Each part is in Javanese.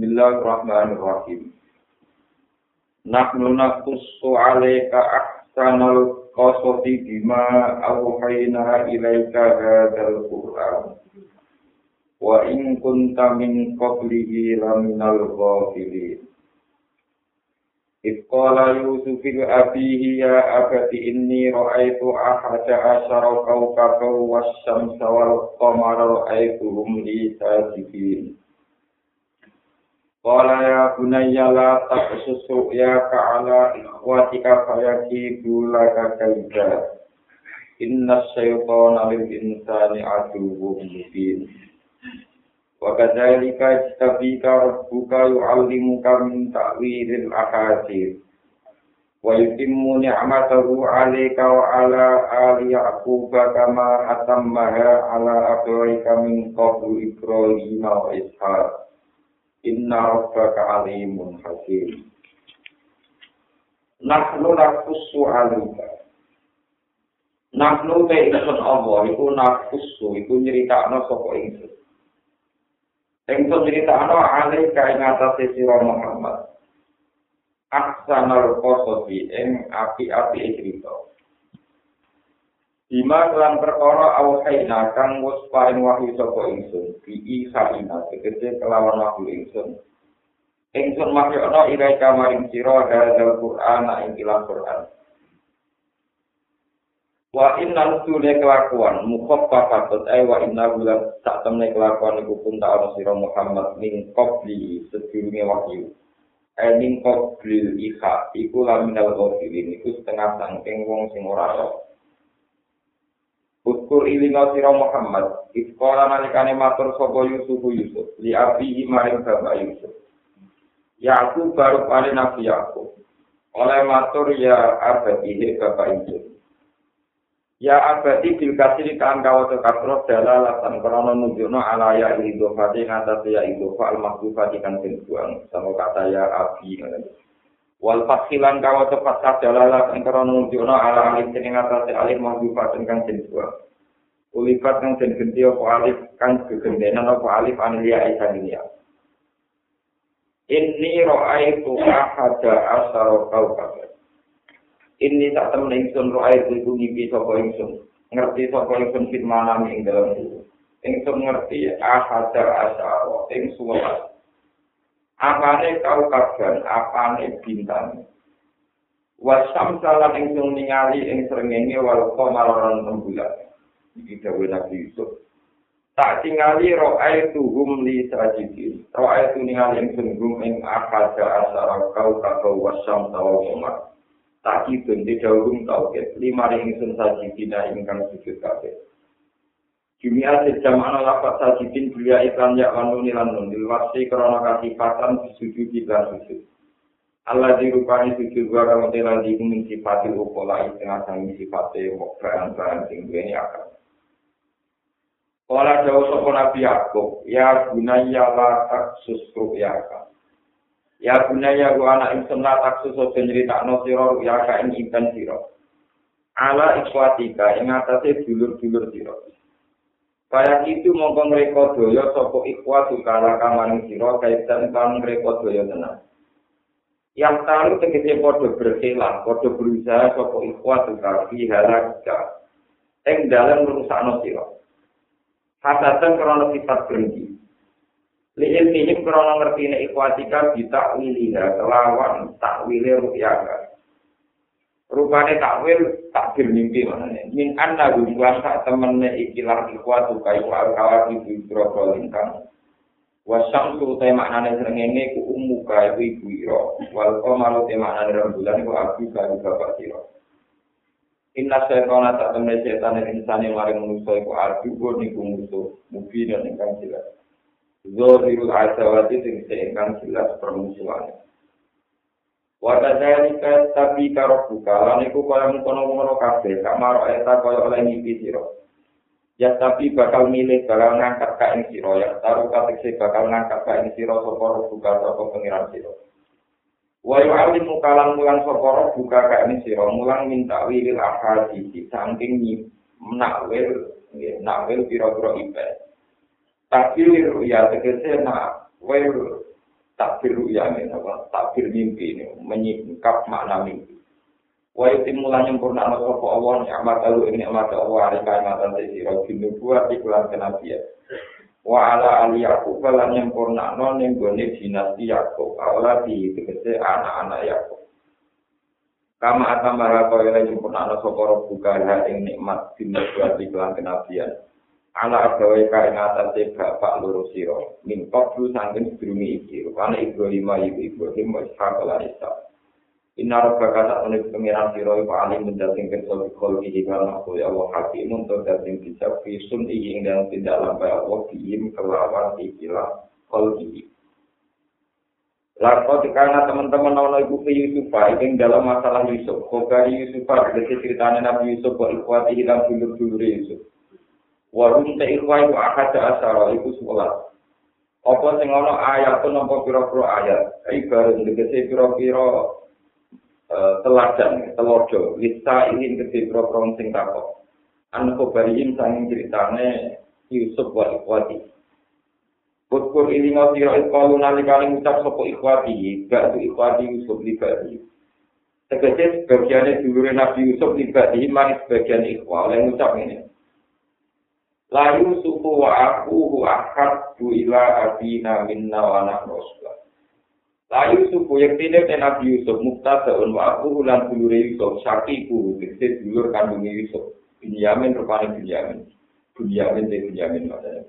Bismillahirrahmanirrahim. Nahnu naqussu 'alaika ahsanal qasasi bima awhayna ilaika hadzal Qur'an. Wa in kunta min qablihi laminal ghafilin. Yusuf il abihi ya abati inni ra'aitu ahada asyara kawkaba wasyamsa wal qamara ra'aituhum li sajidin. Wala ya bunayya la taqsusu ya ka'ala ikhwatika fayaki bula kakaida Inna syaitan alim insani aduhu mubin. Wa kadalika istabika rabbuka yu'allimuka min ta'wirin akadir Wa yutimmu ni'matahu alika wa ala ali ya'kuba kama atammaha ala akhlaika min qabru ibrahima wa ishaq. inna rabbaka alimun hakim. Nahnu nakusu alika. Nahnu te ikut Allah iku nakusu iku nyerita no sopo itu yang itu cerita no alika yang atas sisiwa Muhammad. Aksanar kosobi yang api-api cerita Bima kelan perkara awhaina kang wis paring wahyu saka ingsun bi isa ina tegese kelawan wahyu ingsun. Ingsun mahyana irai kamaring sira hadzal Qur'an ing Qur'an. Wa inna lusule kelakuan mukhaffa fatut ay wa inna gula sak temne kelakuan iku pun tak ana sira Muhammad ning qabli sedurunge wahyu. Ay ning qabli iha iku laminal ghafilin iku setengah sangking wong sing ora. Uskur ilinga sira Muhammad, iskola nalikane matur sapa Yusuf Yusuf, li abihi maring bapak Yusuf. Yakub baru paling nabi Yakub. Oleh matur ya abadihi bapak Yusuf. Ya abadi bil kasiri kan kawato kasro dalalatan krono nunjukno ala ya idofati ngatasi ya idofa al makhlufati kan buang sama kata ya abi wal fasilan kawato fasah dalalatan krono nunjukno ala alif sini ngatasi alif makhlufati kan buang ulifat kan den genti apa alif kan gegendenan apa alif anilia isa dunia Inni ro'aitu ahada asaro kau kabar. ini tak temen ingsun roh air itu ngipi sapa ingsun. Ngerti sapa ingsun fit mana ing dalam ingsun ngerti ahadar asaro ing suara apane kau kaban apane bintang? Wasam salam ingsun ningali ing srengenge wal qamaron rembulan iki dawuh Nabi Yusuf. Tak tingali roh air tuhum li sajidi roh air tu ningali ingsun gum ing ahadar asaro kau kau wasam tawal qamar. Taki bunti jauhum tauhid. Lima ring sun saji dina ingkang sujud kabeh. Jumia sejam ana lapat saji din belia iklan ya wanu nilanun dilwasi krono kasifatan sujud dan sujud. Allah dirupani sujud gua kamu telah dihumin sifati upola tengah sangi sifati mokran-kran sing duweni akal. Kala jauh sopo Nabi Yaakob, ya gunaya la tak susruk ya akal. Ya punya ya gua anak insun la taksu so cerita no siro ya ka ing impen siro. Ala ikwatika ing atase dulur-dulur siro. Kaya itu mongko mereka doyo sopo ikwatu kala kamaning siro kaitan kan mereka doyo tenang. Yang tahu tegese podo berkelah, podo berusaha sopo ikwatu kala halaka. Ing dalam merusak no siro. Hasatan krono sifat berhenti. Lihat ini krono ngerti ini ikhwatika bisa wiliha kelawan takwile rupiaka. Rupane takwil takdir mimpi mana nih? Min anna gumbuan sak temennya ikilah ikhwatu kayu al kawat ibu ibroko lingkang. Wasam tu te maknane serengenge ku umu kayu ibu iro. Wal komalu te maknane rembulan ku abu kayu bapak siro. Inna syaitana tak temen setan yang insani maring manusia iku ardu niku musuh. Mubi dan ingkang jelas. Zohirul asawati sing seingkang jelas permusuhan. Wadadhalika tapi karo buka, lan iku kaya mengkono-kono kabeh, kamar eta kaya oleh ngipi siro. Ya tapi bakal milih bakal ngangkat ka ing siro, ya taruh katekse bakal ngangkat ka ing siro soporo buka sopo pengiran siro. Wayu alim mukalan mulang soporo buka ka ing siro, mulang minta wilil ahadisi, saking menakwil, nakwil piro-piro ibadah. takdir ya tegese nak wel takbir ruya ini apa? Takbir mimpi ini menyingkap makna mimpi. Wa timulan nyempurna ana sapa Allah nikmat alu ini nikmat Allah ari kaimatan sira dinu buat iklan kenabian. Wa ala ali yakub lan nyempurna ana ning gone dinasti yakub ala di tegese anak-anak yakub kama atamara kaya nyempurna ana sapa buka ing nikmat dinu buat iklan kenabian ala agawe kae ngatasé bapak loro sira. Min qablu sanggen sedurunge iki rupane Ibrahim ibu Ibrahim wis hakala isa Inna rabbaka tak menulis pengiran siro iku alim mendating kerja bikol ihi kana aku ya Allah hakim untuk dating bisa visun ihi dan tidak lampai Allah dihim kelawan ikilah kol ihi Lalu karena teman-teman nono ibu ke Yusuf yang dalam masalah Yusuf, Khobari Yusuf, dari ceritanya Nabi Yusuf, wa ikhwati hilang dulur-dulur Yusuf. Warung te ikhwa iku akad asara iku sekolah. Apa sing ana ayat pun pira-pira ayat. Ibarat ndekete pira-pira eh, teladan, telodo, lista ini gede pira-pira sing takok. An kobariyin sanging ceritane Yusuf wa ikhwati. Kukur ini ngasira ikhwalu nalikani ngucap sopo ikhwati, gak tu ikhwati Yusuf libati. Tegese sebagiannya dulure Nabi Yusuf libati, manis sebagian ikhwa, oleh ngucap ini. Layu suku wa aku hu akad du ila abina minna wa anak rasulah. Layu suku yang tidak dan Nabi Yusuf muktadaun wa aku hu lan bulure Yusuf syakiku dikse dulur kandungi Yusuf. Binyamin rupanya Binyamin. Binyamin de Binyamin maksudnya.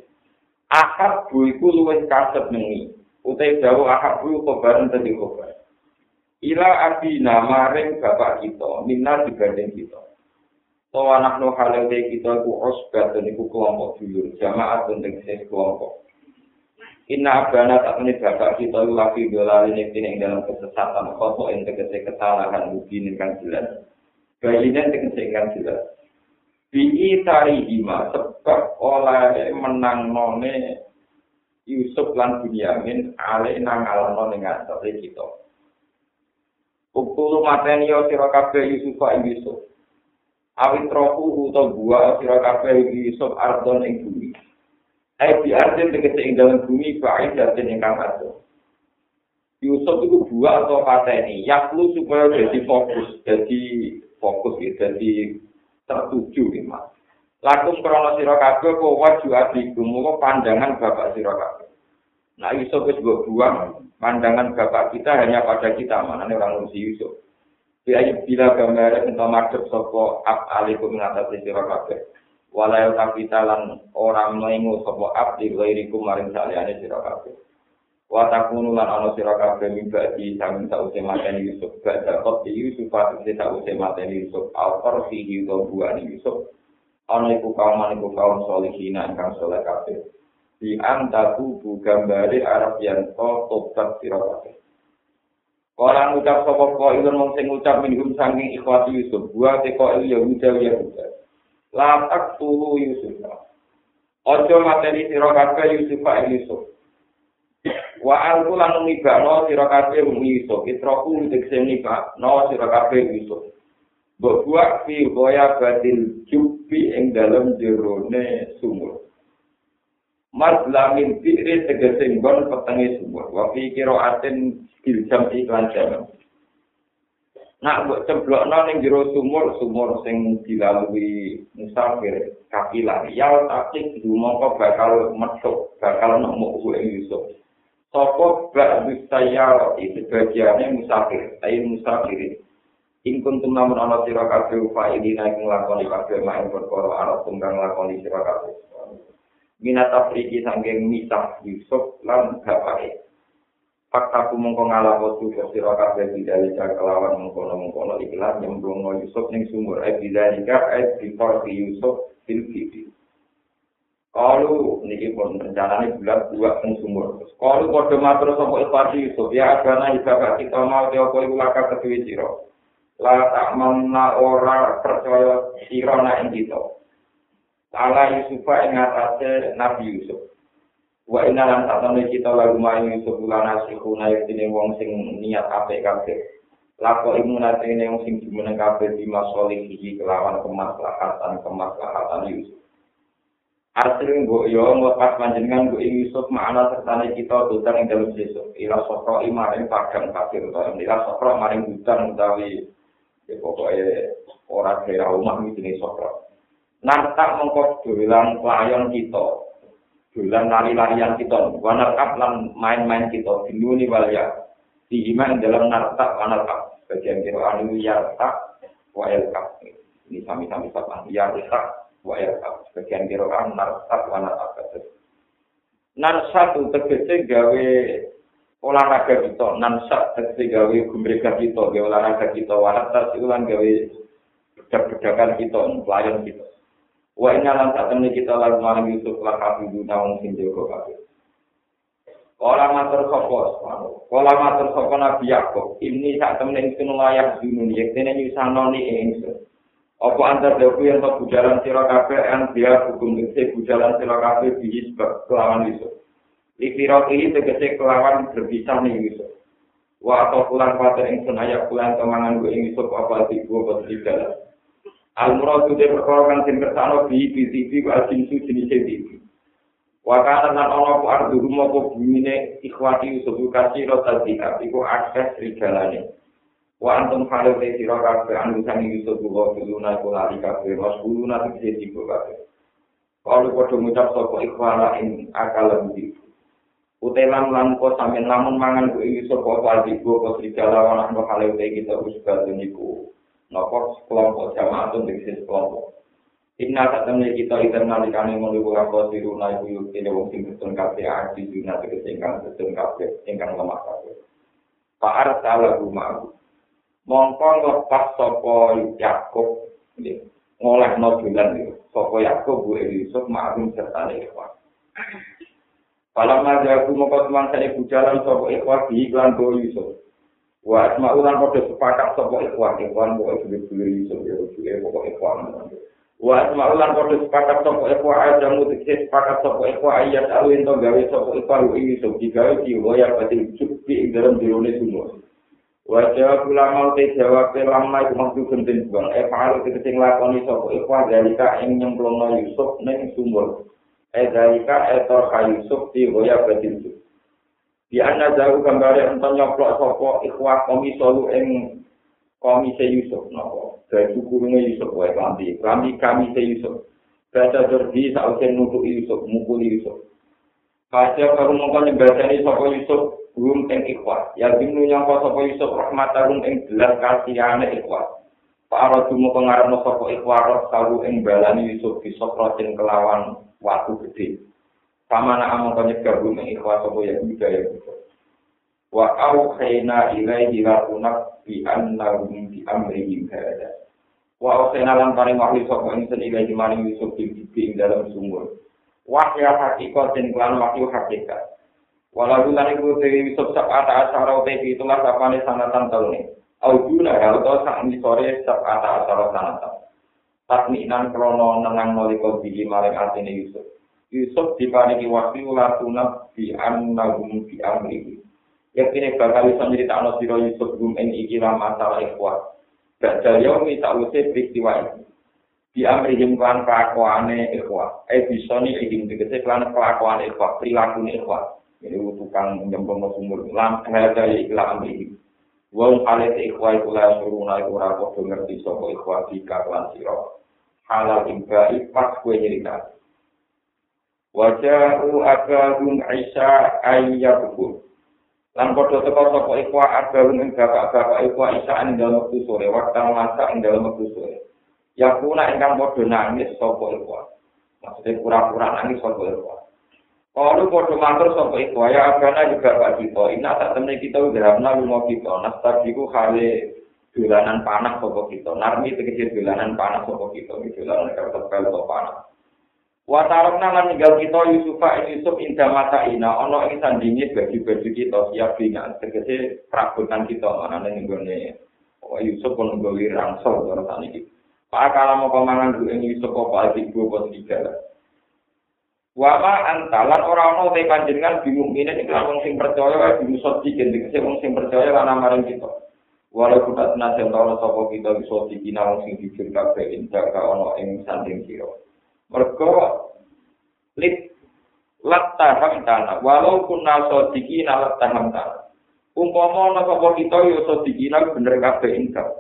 Akad bu iku luwes kaset nengi. Utai jauh akad bu kobaran tadi kobar. Ila abina maring bapak kita, minna dibanding kita. Tawa anak no halal kita ku osbat dan iku kelompok dulur jamaah dan tegese kelompok. Inna abana tak ini bapak kita lagi dolari ini yang dalam kesesatan kotor yang tegese kesalahan mungkin kan jelas. Bayinya tegese kan jelas. Bi tari hima sebab oleh menang none Yusuf lan Bunyamin ale nang ning atase kita. Ukulu mateni yo sira kabeh Yusuf Yusuf. Awit roku utawa buah sira kabeh iki sop ardon ing bumi. Ai di arden tegese ing dalam bumi bae dadi ingkang ado. Yusuf itu buah atau pateni, yaklu supaya jadi fokus, jadi fokus ya, jadi tertuju ya mas. Lakum krono sira kabeh kok waju adiku, muga pandangan bapak sira kabeh. Nah Yusuf itu buang pandangan bapak kita hanya pada kita, mana orang Yusuf. Bi ayub bila gambar ento madhep sapa ab alikum ngatasi sira kabeh. Walayo kapitalan ora mlengu sapa ab di ghairiku maring saliyane sira kabeh. Wa takunu lan ana sira kabeh mimba di sami sause mateni Yusuf. Badha kot di Yusuf pati sause mateni Yusuf. Fihi wa buani Yusuf. Ana iku kaum iku kaum solihina ingkang soleh kabeh. Di antaku bu gambare Arab yang to tobat sira kabeh. Orang ngucap sapa kok ilun mung sing ngucap minhum saking ikhwati Yusuf, buah teko il Yahuda Yahuda. Latak tulu Yusuf. Ojo materi sira kabeh Yusuf ing Yusuf. Wa alku lan ngibano sira kabeh Yusuf, itroku tegese ngibano sira kabeh Yusuf. Mbok buak fi goya badil jubi ing dalem jerone sumur. Mas lamin fikri tegese nggon petenge sumur. Wa fi kira aten biljam iklan jam. Nak mbok cemplokno ning jero sumur, sumur sing dilalui musafir kapilan. Ya tapi dumangka bakal metuk, bakal nemu ing Yusuf. Sopo bak saya itu bagiannya musafir, ayo musafir. Ing kuntum namun ana sira kabeh fa'ilina ing lakoni kabeh main perkara arep tunggang lakoni sira kabeh. Minat Afriki sanggeng misah Yusuf lan bapake. Fakta ku mongko waktu ke sira kabeh bidali kelawan mengkono ikhlas nyemplung Yusuf ning sumur eh bidali ka eh before Yusuf fil kibi. Kalau niki pun rencananya bulat dua ning sumur. Kalau kode matur sapa ikhwati Yusuf ya agana ibadah kita mau dia apa iku laka kedue sira. La tak mana ora percaya sira nek kita. Ala Yusufa ing atase Nabi Yusuf. Wa inna lan tatane kita lagu main Yusuf lan asiku naik dene wong sing niat apik kabeh. Lako imunate ne wong sing jumeneng kabeh di masolih iki kelawan kemaslahatan kemaslahatan Yusuf. Artinya mbok yo nglepas panjenengan mbok Yusuf makna sertane kita tutang ing dalem Yusuf. Ila sokro imaring padang kafir utawa ila sokro maring hutan utawi ya pokoke ora kira omah iki jenenge sokro. Nantak mengko dolan pelayan kita. Dolan lari-larian kita, wanarkap lan main-main kita dinuni walya. Dihiman dalam nartak wanarkap. Bagian kira anu yartak wa yartak. Ini sami-sami sapa yartak wa yarkab sebagian kiroan narsat wa narkab narsat itu tegese gawe olahraga kita narsat tegese gawe gumrega kita gawe olahraga kita waratas itu kan gawe bedak-bedakan kita pelayan kita wa inna lan satemene kita lalu maring Yusuf lan kafidu naung sing jaga kabeh Kala matur sapa Kala matur sapa Nabi Yakub ini sak temene ingsun layak dunun yektene nyusanoni ingsun Apa antar dawu yang tak bujalan sira kabeh an dia hukum tegese bujalan sira kabeh biji sebab kelawan iso. Ikira ini tegese kelawan berpisah nih iso. Wa atau pulang pada ing senaya pulang kemangan gue ing iso apa tibu apa tiga. Al murad itu perkara kan sing kersano bi bi tibi wa jinsu jenis tibi. Wa kana lan ana ku ardu rumah ku bumine ikhwati Yusuf kasih rota iku akses rigalane. wa antum khalu te sira kabeh anu sami Yusuf buka dulu na kula lali kabeh was dulu na te siji kabeh kalau padha ngucap sapa ikhwana ing akal lebih utelan lan ko sampeyan lamun mangan ku Yusuf apa digo kok serigala ana anu khalu te kita wis badhe napa? Kelompok jamaah tuh diksis kelompok. Inna satamne kita ikan nalikane mulu kula kosiru na iku yuk kene wong sing ketun kabeh ati dina tegese ingkang ketun kabeh ingkang lemah kabeh. Pak Arsala rumah mongko lepas sapa Yakub ngoleh no bulan itu sapa Yakub bu Yusuf ma'rum serta ikhwan. Kalau ada aku mau teman saya bujalan sapa ikhwan di iklan bu Yusuf Wa asma ulan kode sepakat sapa ikhwan ikhwan Yusuf Yusuf ya Yusuf ya pokok ikhwan Wa asma ulan kode sepakat sapa ikhwan aja mutik sepakat sapa ikhwan ayat alwin to gawe sapa ikhwan Yusuf digawe di goya pati cukup dalam dirone semua Wajah pula mau te jawab lama itu maksud gentin buang. Eh pahalu kita sing lakoni sopo ikhwa dalika ing nyemplungno Yusuf neng sumur. Eh dalika etor ka Yusuf di goya badin su. Di anna jauh gambare enton nyoplok sopo ikhwa komi solu ing komi se Yusuf. Nopo. Dari sukurunge Yusuf wae klambi. Klambi kami se Yusuf. Baca jordi sausen nutuk Yusuf. Mukuli Yusuf. Kaca karu mongko nyembadani sopo Yusuf rum ing ikhwas ya binu nyangka sapa Yusuf rahmatarum ing belas kasihane ikhwas para dumo pengarepno sapa ikhwas kalu ing balani Yusuf sokratin kelawan watu gede sama nak among konyek gabung ing ikhwas sapa ya budaya Yusuf wa au khayna ilaihi lakunak bi annahum bi amrihim hada wa au khayna lan paring wahyu sapa ing sen ilaihi maring Yusuf di ing dalam sumur wahyu hakikat dan kelan wahyu hakikat Walau lan iku dewi wisop sak ata asara uti itulah sapane sanatan taune. Aujuna ya utawa sak sore sak ata asara sanatan. Takminan krono nenang nalika biji maring atine Yusuf. Yusuf diparingi wahyu latuna bi annahum bi amrihi. Yakin bakal bisa nyeritakno sira Yusuf gum ing iki masalah ikhwat. Badal yaumi sakwise peristiwa iki. Di amrihim klan kelakuane ikhwat. Eh bisa nih ingin tegese klan kelakuane ikhwat, perilaku ikhwat. ini tukang nyembong sumur lam ada iklan amri wong kale te ikhwa iku la ora padha ngerti sapa ikhwa di kaklan sira halal imba ipas kue nyerita wajahu akadun isa ayyabun lan padha teko sapa ikhwa akadun ing bapak-bapak ikhwa isa ing dalem wektu sore waktu masak ing dalem wektu sore yakuna ingkang padha nangis sapa ikhwa maksudnya pura-pura nangis sapa ikhwa Kalau bodoh matur sampai itu, ya agana juga Pak Cito. Ini tak temen kita pernah rumah kita. Nastar itu kali dolanan panas sopo kita. Narmi tegesi dolanan panas sopo kita. Dolanan kertas pel sopo panas. Watarok nama tinggal kita Yusufa Yusuf indah mata ina. Ono ini sandingi baju-baju kita siap dengan tegesi perabotan kita. Mana nih gue Yusuf pun gue rangsel orang tani gitu. Pak kalau mau pemangan dulu Yusuf apa adik gue buat tiga Wama antalan ora ana te panjenengan bingung ini nek wong sing percaya wae bingung gendeng sing wong sing percaya lan amareng kita. Walau kita senajan tau sapa kita bisa dikina wong sing jujur kabeh indah ka ana ing sanding sira. Mergo lit lataham tanah walau kunna sodikina lataham tanah umpama ana sapa kita yo sodikina bener kabeh ingkang.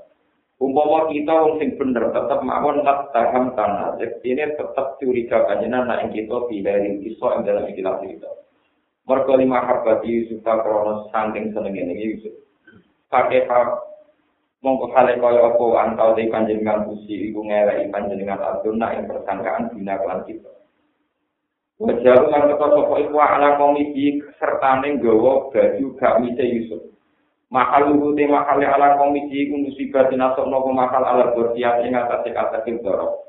Umpama kita wong sing bener tetep mawon lataham tanah ini tetep curiga kanjena nek kita tidak iso ing dalam ikilah kita. Mergo lima harbati Yusuf kronos saking senenge Yusuf. Pakai mongko kale kaya apa antau di panjenengan pusi iku ngeleki panjenengan aduna ing persangkaan bina kelan kita Wajar lan kata sapa iku ala komisi sertane nggawa baju gak mite Yusuf. Mahal lugu te mahal ala komisi iku musibah dinasok nopo mahal ala bersiap ing atase kata kintoro.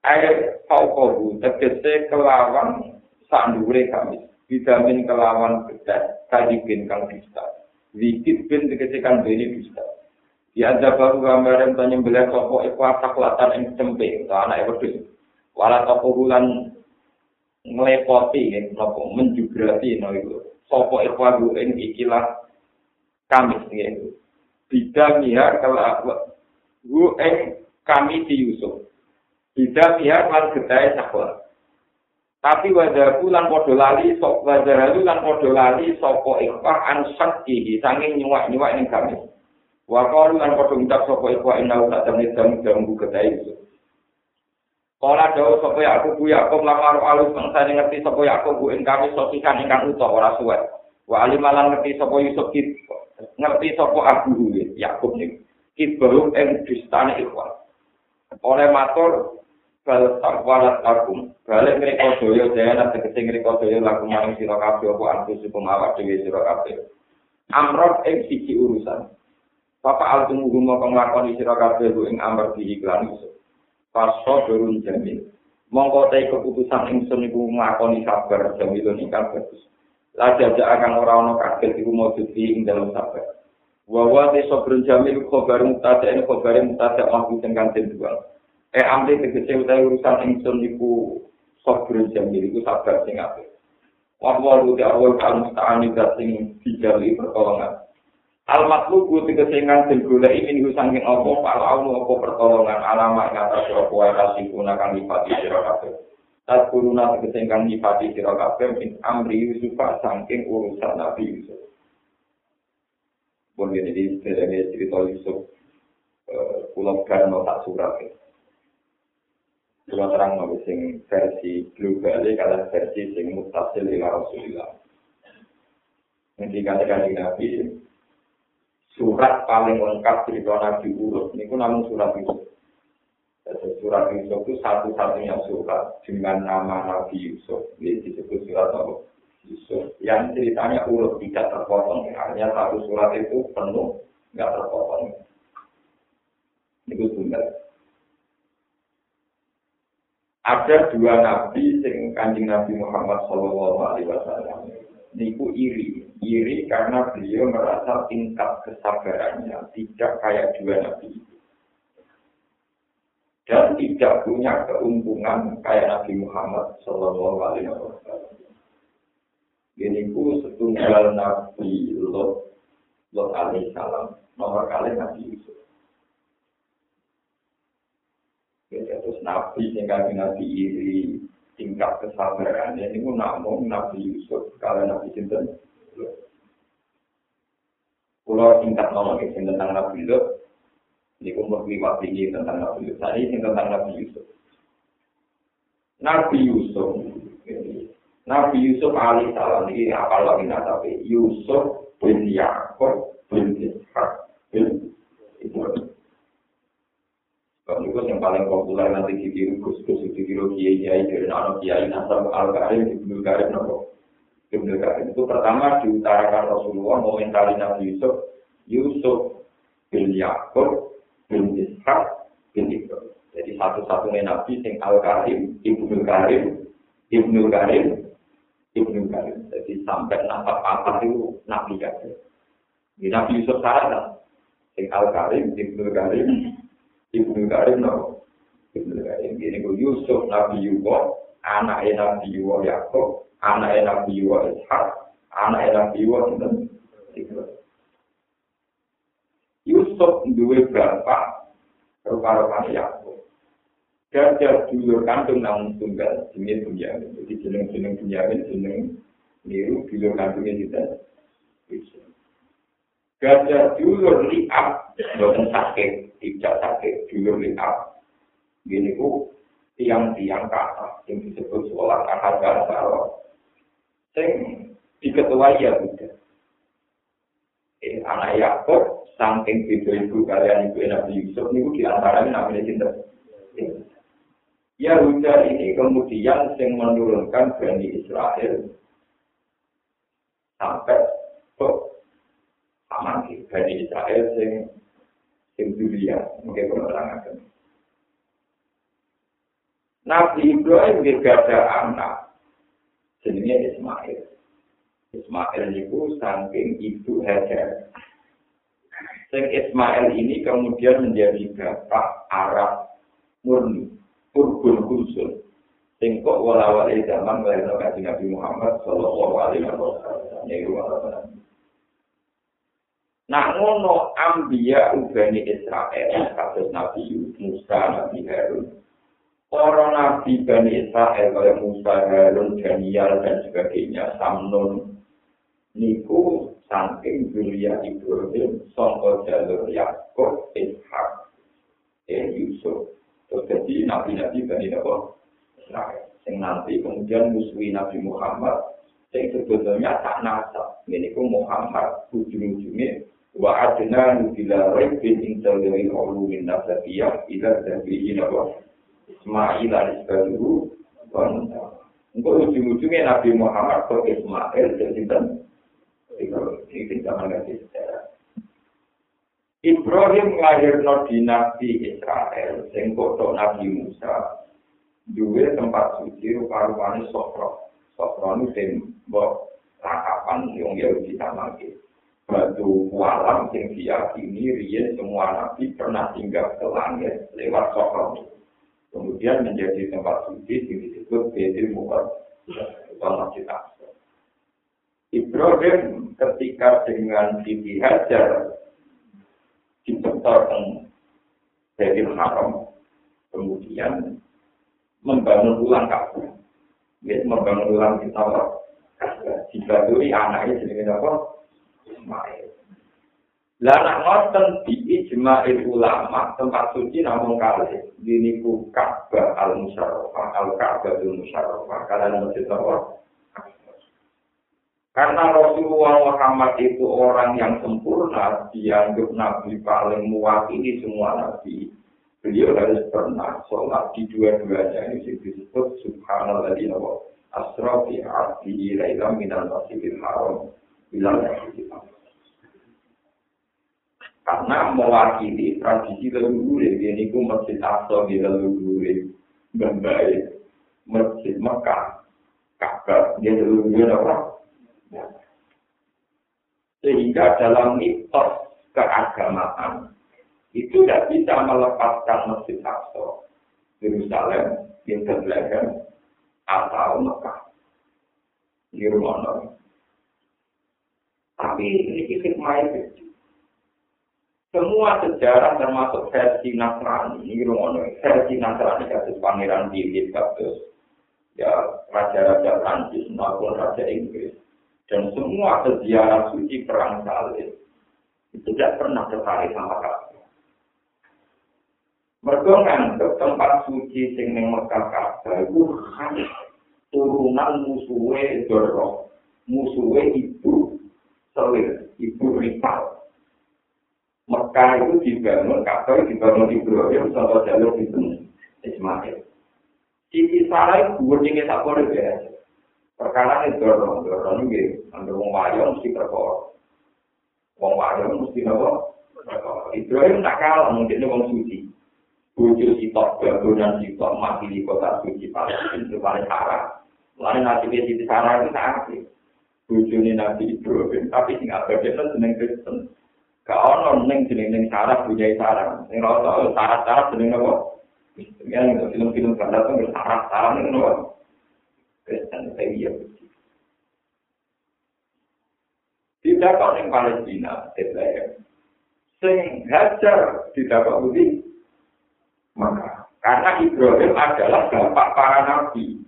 Air paukobu tegese kelawan sandure kami. Vitamin kelawan bedas kadipin kang bisa. Wikit bin tegese kang bisa. Ya ada baru gambaran tanya beliau sopo iku asak latan ing cempe, anak wedhus. Wala toko bulan nglepoti ing napa menjugrati no iku. Sopo iku aku ing ikilah kami nggih. Bida miha kala gu ing kami di Yusuf. Bida miha lan gedhe sakwa. Tapi wajah bulan podo lali, sok wajah lan podo lali, sopo ikhwah ansak ihi, sanging nyuwak-nyuwak ing kami. Wa qalu lan padha ngucap sapa iku inna ta temne dam dam bu kedai itu. Kala dawa sapa aku bu ya aku lamar alus mangsa ngerti sapa aku bu ing kami sosikan ingkang utuh ora suwe. Wa alim lan ngerti sapa Yusuf kit ngerti sapa aku Yakub ning kit baru ing distane ikhwan. Oleh matur bal takwalat akum balik ngriko daya daya tegese ngriko daya lagu maring sira kabeh apa antusikum awak dhewe sira kabeh amrot ing siji urusan Bapak al tunggu mau sira kabeh ing amar di iklan iso. Paso berun jamil. Mongko te keputusan ingsun iku nglakoni sabar jamil ingkang bagus. Lajak akan ora ana kaget iku mau ing dalam sabar. Wa wa te sabrun jamil khabar mutada ing khabar mutada mampu sing kanthi dua. Eh amri tegese utawi urusan ingsun iku sabrun jamil iku sabar sing apik. Wa wa lu te awal kan musta'ani sing dijali pertolongan. Al matlubu tegese ingkang den goleki min sanging apa palaunu apa pertolongan alama ing atas apa wae kasihuna kang nyifati sira kabeh. Tas kuruna tegese ingkang nyifati sira kabeh min amri Yusuf sangking urusan Nabi Yusuf. Bon ini di sebenarnya cerita Yusuf pulau karno tak surat. Pulau terang nabi sing versi global kalian versi sing mutasil ila Rasulillah. Nanti katakan Nabi surat paling lengkap cerita Nabi Urut. Ini pun namun surat Yusuf. Jadi surat Yusuf itu satu-satunya surat dengan nama Nabi Yusuf. Ini disebut surat apa? Yusuf. Yang ceritanya urut tidak terpotong. Artinya satu surat itu penuh, nggak terpotong. Itu benar. Ada dua nabi yang kanjeng Nabi Muhammad Shallallahu Alaihi Wasallam niku iri. Iri karena beliau merasa tingkat kesabarannya tidak kayak dua nabi dan tidak punya keuntungan kayak Nabi Muhammad Shallallahu Alaihi Wasallam. Ini ku setunggal Nabi Lot Lot Alaihi Salam nomor kali Nabi Yusuf. Ya, terus Nabi sehingga Nabi iri tingkat kesabaran ini pun namun Nabi Yusuf kalau Nabi Sinten. Pulau tingkat nomor ini tentang Nabi Yusuf. Ini berlipat tinggi tentang Nabi Yusuf. Tadi ini tentang Nabi Yusuf. Nabi Yusuf Nabi Yusuf alaihi salam ini apa lagi tapi Yusuf bin Yakob bin Ishak bin Ibrahim Kalau itu yang paling populer nanti ditiru gus-gus, ditiru kiai-kiai dari anak kiai nasab al-karim, ibnu karim, nopo. Ibnu karim itu pertama diutarakan Rasulullah mengomentari Nabi Yusuf, Yusuf bin Yaakob bin Ishak bin Ibrahim. Jadi satu-satunya Nabi yang al-karim, ibnu karim, ibnu karim, ibnu karim. Jadi sampai nasab apa itu Nabi karim. Di Nabi Yusuf salah, yang al-karim, ibnu karim, Ibnu Karim no. Ibnu Karim ini ku Yusuf Nabi Yuwa, anak Nabi Yuwa Yakob, anak Nabi Yuwa Ishak, anak Nabi Yuwa Yusuf duwe berapa rupa-rupa Yakob. Gajah dulur kandung namun tunggal, jenis Bunyamin. Jadi jeneng-jeneng Bunyamin, jeneng niru dulur kandungnya kita. Gajah dulur liap, bukan sakit, tidak sakit, dulur liap. Gini ku, tiang-tiang kata, yang disebut seolah kakak gajah. Sing diketuai ya Buddha. Eh, anak Yakob, saking ibu ibu kalian ibu Nabi Yusuf, ini diantaranya namanya cinta. Yahuda ini kemudian yang menurunkan Bani Israel sampai Bani Israel yang yang dunia mungkin penerangan Nabi Ibrahim juga anak jenisnya Ismail Ismail itu saking ibu Hajar Sing Ismail ini kemudian menjadi bapak Arab murni Urbun Kulsul. Sing kok wala-wali zaman melahirkan Nabi Muhammad Sallallahu Alaihi Wasallam. Nah ngono ambiya ubani Israel kasus Nabi Musa, Nabi Harun. Para Nabi Bani Israel kaya Musa, Harun, Daniel dan sebagainya, Samnon, niku saking Julia Ibrahim, Songko Jalur Yakob, Ishak, eh Yusuf. Terus jadi nabi-nabi Bani Nabi Israel. Yang nanti kemudian musuhi Nabi Muhammad. Yang sebetulnya tak nasa. Ini Muhammad ujung-ujungnya. Wa adna nubila raibin dari Allah min nasabiyah. Ila dari Nabi Ismail al-Isbaluhu. Engkau ujung-ujungnya Nabi Muhammad ke Ismail. Jadi kan. Ini kita mengerti sejarah. Ibrahim nglahirno dinasti Israel sing kodok Nabi Musa duwe tempat suci rupa-rupane Sofro. Sofro ini sing rakapan yang Yahudi tamake. Batu walam sing diyakini riyen semua nabi pernah tinggal ke langit lewat Sofro. Kemudian menjadi tempat suci yang disebut Bedir Mukad. Ibrahim ketika dengan Siti Hajar dibentorkan dari haram, kemudian membangun ulang. Dia membangun ulang kita Jika duri anaknya jadi apa? Ismail. Lah ngoten di ijma'il ulama tempat suci namun kali ini ku Ka'bah al-Musharrafah al-Ka'bah al-Musharrafah kalian masjid apa? Karena Rasulullah Muhammad itu orang yang sempurna, dianggap Nabi paling mewakili semua Nabi. Beliau harus pernah sholat di dua-duanya ini disebut Subhanallah. Asra fi arti ilailah minal masjidil haram. Bilang Karena mewakili tradisi leluhur, ini ku masjid Aqsa di leluhur, membaik masjid Mekah, Ka'bah, dia leluhur apa? Sehingga dalam mitos keagamaan itu tidak bisa melepaskan Masjid Aqsa, Yerusalem, Bethlehem, atau Mekah. Rumah Tapi ini hikmah itu. Semua sejarah termasuk versi Nasrani, ini rumah versi Nasrani kasus Pangeran Philip, kasus ya raja-raja Prancis maupun raja Inggris dan semua sejarah suci perang salib itu tidak pernah tertarik sama Ka'bah. Mereka nganggep tempat suci sing ning Mekah Ka'bah itu turunan musuhe Doro, musuhe ibu Selir, ibu Ripal. Mekah itu dibangun, Ka'bah dibangun Ibrahim sama jalur itu Ismail. Siti Sarah itu gue tak boleh biasa. Perkara ini dorong, dorong ini, ambil wong wayo mesti perkara. Wong wayo mesti apa? Ibrahim tak kalah, mungkin ini wong suci. Bujuk sitok, bangunan sitok, mati di kota suci Palestina, itu paling parah. Lain nanti di Sarah itu tak aktif. Bujuk ini Ibrahim, tapi tinggal berbeda seneng Kristen. Gak ono neng jeneng neng sarah punya sarah. Neng rata sarah jeneng apa? Ya, film-film kan datang bersarah-sarah ini kan Kristen saya Tidak kau yang Palestina, Bethlehem. Sing hajar tidak kau budi, maka Karena Ibrahim adalah bapak para nabi.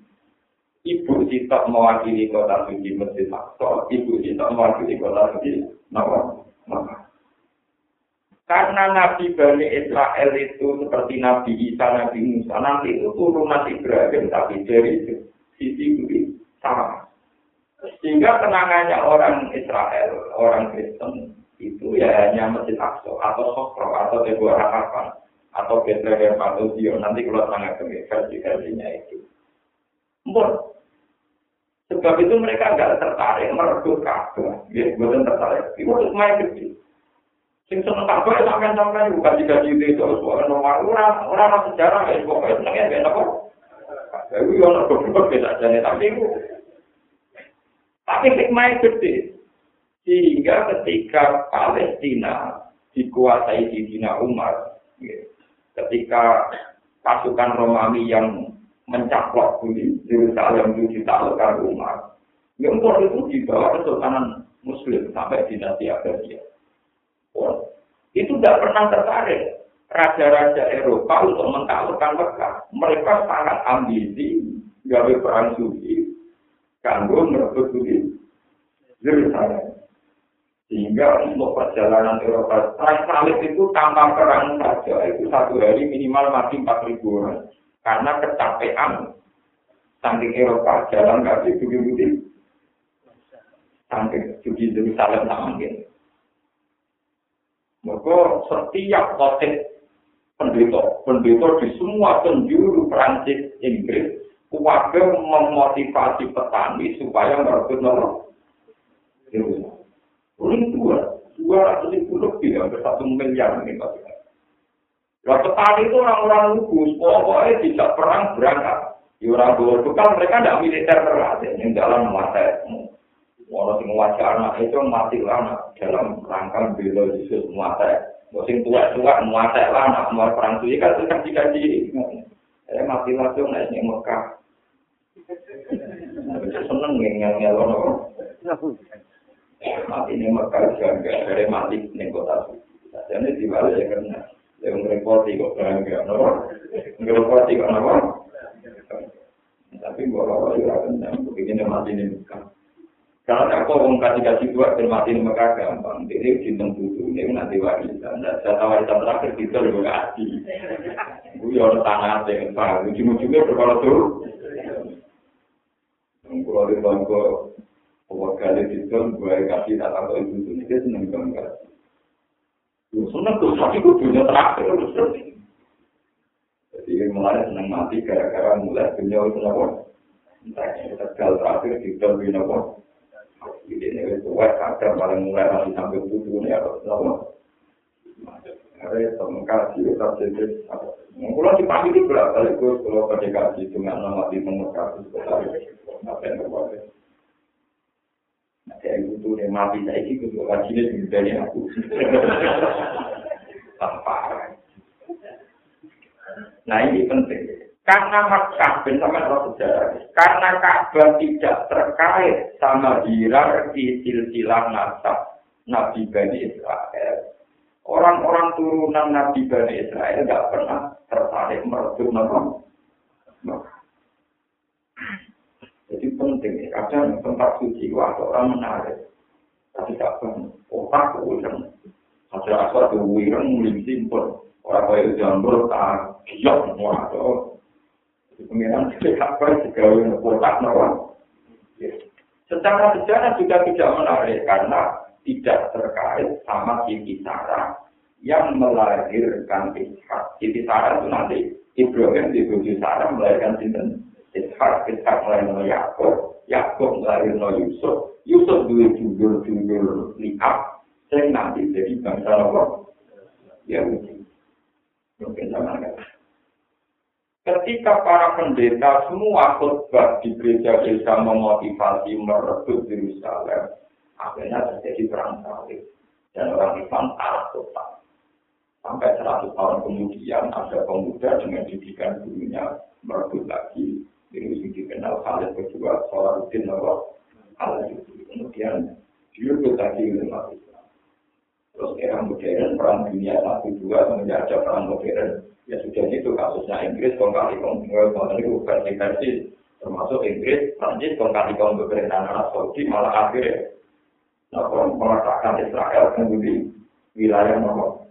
Ibu Sitok mewakili kota suci Masjid Aqsa, Ibu Sitok mewakili kota suci Mekah. Karena Nabi Bani Israel itu seperti Nabi Isa, Nabi Musa, nanti itu turunan Ibrahim, tapi dari sisi kiri sama. Sehingga kenangannya orang Israel, orang Kristen, itu ya hanya Masjid Aqsa, atau Sokro, atau Deborah Harapan, atau Bethlehem, atau Zion. Nanti kalau sangat versi-versinya itu. Mbok. Sebab itu mereka nggak tertarik merebut Ka'bah. Ya, bukan tertarik. Itu main kecil. Sing seneng kabeh sampean-sampean bukan tiga itu terus ora nomor ora ora sejarah ya pokoke senenge ben apa. Tapi yo ora goblok beda jane tapi itu tapi hikmah gede. Sehingga ketika Palestina dikuasai Dina Umar, ketika pasukan Romawi yang mencaplok di Yerusalem itu ditaklukkan Umar, ya itu dibawa Kesultanan Muslim sampai dinasti Abbasiyah. Itu tidak pernah tertarik raja-raja Eropa untuk mentaklukkan Mekah. Mereka sangat ambisi gawe perang suci, kanggo merebut suci Yerusalem. Sehingga untuk perjalanan Eropa, perang salib itu tanpa perang saja, itu satu hari minimal mati 4.000 orang. Karena kecapean, saking Eropa jalan kaki begitu sampai suci Yerusalem sama gitu. Maka setiap khotib pendeta, pendeta di semua penjuru Prancis, Inggris, keluarga memotivasi petani supaya merebut nomor. Ini dua, dua ratus ribu lebih, hampir satu miliar ini. Nah, petani itu orang-orang lugus, pokoknya tidak perang berangkat. Ya orang bekal mereka tidak militer terlatih, yang dalam mata Walau sing wajah itu mati lama dalam rangka bela Yesus muatai. Sing tua-tua muatai anak mau perang suci kan itu kan dikaji. Eh mati langsung naik nih Mekah. Seneng yang nyelon Mati nih Mekah juga dari mati nih kota suci. Jadi dibalik ya karena yang merepoti kok bangga, no? Merepoti kok apa? Tapi bawa-bawa juga kan, begini mati nih Mekah. Karena aku mau kasih kasih dua termati di Mekah gampang. Ini cinta butuh ini nanti warisan. Dan saya warisan terakhir kita lebih kasih. Gue ya orang tanah deh. Pak, ujung-ujungnya berkala tuh. Kalau di bangku awal kali itu gue kasih datang ke ibu itu dia seneng banget. Gue seneng tuh tapi gue punya terakhir Jadi mulai seneng mati gara-gara mulai punya. Entah yang tegal terakhir kita punya nopo. Ini ini tua kadang paling mulai masih sampai tujuh ini atau sama. Ada teman kasih tetap jadi. Kalau di pagi itu berapa kali gue kalau pada kasih dengan nama di nomor kasus apa yang terjadi. Nah, kayak gitu deh mati saya itu gue kasihnya juga dari aku. Tanpa. Nah ini penting. Karena Makkah, bersama sejarah, karena Ka'bah tidak terkait sama hierarki silsilah nasab Nabi Bani Israel. Orang-orang turunan Nabi Bani Israel tidak pernah tertarik merebut Makkah. Jadi penting, kadang tempat suci waktu orang menarik. Tapi tak pernah, otak kemudian. Hasil asal kemudian mulai simpel. Orang kaya jambul, tak giok, semua Pengiran apa untuk kotak nawang. Secara sejarah juga tidak menarik karena tidak terkait sama Siti Sarah yang melahirkan Ishak. Siti Sarah itu nanti Ibrahim di Budi Sarah melahirkan Sinten Ishak, Ishak melahirkan Yakob, Yakob melahirkan Yusuf, Yusuf dua judul-judul lihat, saya nanti jadi bangsa Allah. Ya, mungkin sama enggak. Ketika para pendeta semua khutbah di gereja-gereja memotivasi merebut Yerusalem, akhirnya terjadi perang salib dan orang Islam kalah total. Sampai 100 tahun kemudian ada pemuda dengan didikan gurunya merebut lagi. Ini dikenal Khalid kedua, Salahuddin Allah. Kemudian direbut lagi oleh. Terus era modern, perang dunia satu dua, kemudian ada perang modern. Ya sudah itu kasusnya Inggris, kong kali kong itu versi versi termasuk Inggris, Prancis, kong kali kong Arab Saudi malah akhirnya nah, meletakkan Israel kemudian wilayah nomor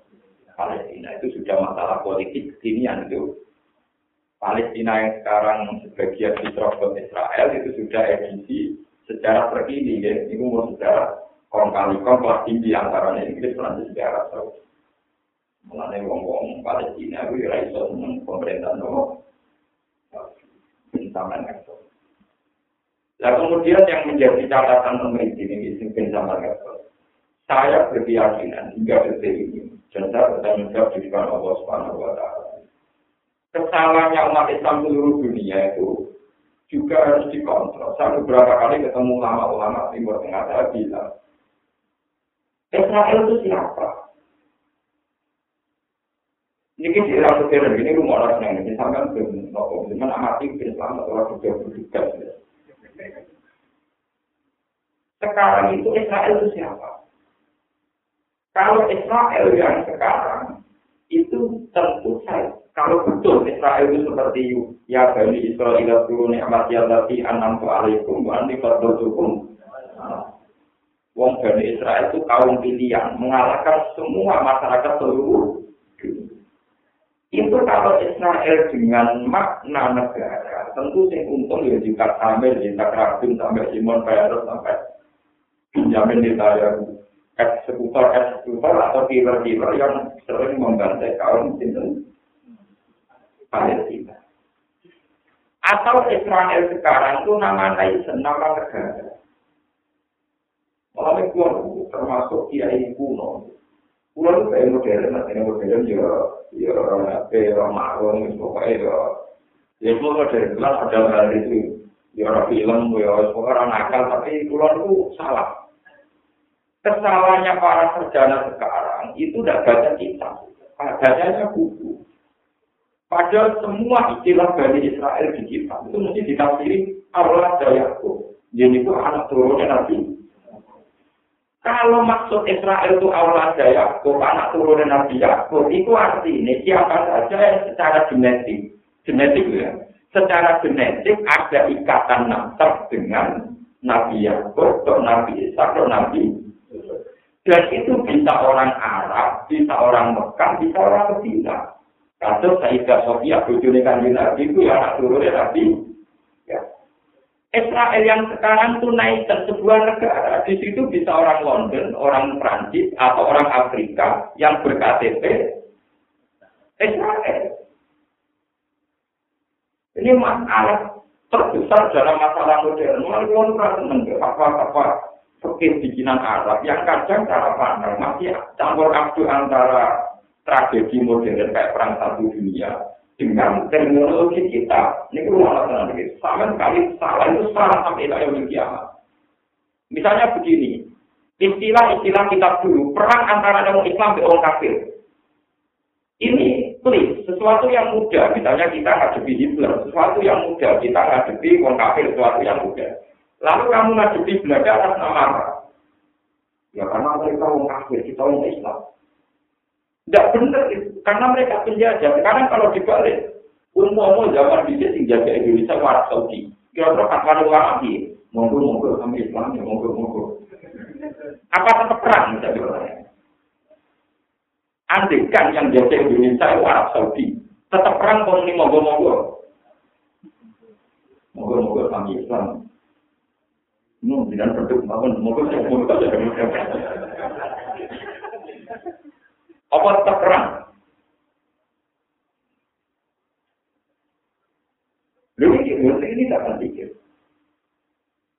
Palestina itu sudah masalah politik kekinian itu. Palestina yang sekarang sebagian diserobot Israel itu sudah edisi sejarah terkini ya. Ini umur sejarah kong kali kong kelas tinggi antara Inggris Prancis di Arab Saudi. Mulanya ngomong Palestina itu ya iso seneng pemerintah no. Sama Nah kemudian yang menjadi catatan pemerintah ini mungkin sama Saya berkeyakinan hingga detik ini dan saya bertanggung jawab di depan Allah Subhanahu Wa Taala. Kesalahannya umat Islam seluruh dunia itu juga harus dikontrol. Saya beberapa kali ketemu ulama-ulama Timur Tengah saya bilang, Israel itu siapa? Ini di era modern ini rumah orang yang ini sampai belum nopo, cuman amati Islam atau orang juga berduka. Sekarang itu Israel itu siapa? Kalau Israel yang sekarang itu tentu saja kalau betul Israel itu seperti ya bani Israel turun nikmat ya tapi anam alaikum wa anti fardhukum Wong Bani Israel itu kaum pilihan, mengalahkan semua masyarakat seluruh Itu kalau Israel dengan makna negara, tentu sing untung ya jika Samir, jika Rabin, sampai Simon Peres, sampai Benjamin Netanyahu, eksekutor-eksekutor atau killer-killer yang sering membantai kaum Palestina. Atau Israel sekarang itu nama nation, nama negara. Malah itu termasuk kiai kuno. Kuno itu kayak modern, artinya modern ya, ya orang apa, orang marung, pokoknya ya. Ya itu modern, kan ada hal itu. Ya orang film, ya orang nakal, tapi kuno itu salah. Kesalahannya para sarjana sekarang itu tidak baca kitab, bacanya buku. Padahal semua istilah Bani Israel di kitab itu mesti ditafsiri Allah Yakub. Jadi itu anak turunnya Nabi Kalau maksud Israel itu Allah Yakub, anak turun Nabi Yakub, itu artinya siapa saja yang secara genetik, genetik ya, secara genetik ada ikatan nasab dengan Nabi Yakub, atau Nabi Isa, atau Nabi dan itu bisa orang Arab, bisa orang Mekah, bisa orang Medina. Kasus Sayyidah Sofia, bujuni kanji Nabi itu ya anak turunnya Nabi. Israel yang sekarang itu naik ke sebuah negara. Di situ bisa orang London, orang Prancis, atau orang Afrika yang berKTP Israel. Ini masalah terbesar dalam masalah modern. Mulai orang seneng apa-apa fakir bikinan Arab yang kadang cara pandang masih campur aduk antara tragedi modern kayak perang satu dunia dengan teknologi kita, ini rumah tenang ini, sama sekali salah itu salah sampai yang kiamat. Misalnya begini, istilah-istilah kita dulu, perang antara orang Islam dan orang kafir. Ini please, sesuatu yang mudah, misalnya kita ngadepi Hitler, sesuatu yang mudah, kita ngadepi orang kafir, sesuatu yang mudah. Lalu kamu ngadepi Belanda atas nama? Ya karena mereka orang kafir, kita orang Islam. Tidak benar itu, karena mereka penjajah. Sekarang kalau dibalik, umum zaman bisa tinggal di Indonesia waras Saudi. Kira-kira fatwa ulama lagi, monggo-monggo kami Islam, ya monggo-monggo. Apa tetap perang misalnya? Andai kan yang jadi Indonesia waras Saudi, tetap perang kalau ini monggo-monggo. Monggo-monggo kami Islam. Ini tidak berdua, monggo-monggo. Apa tetap perang? Lalu ini, ini tidak pikir.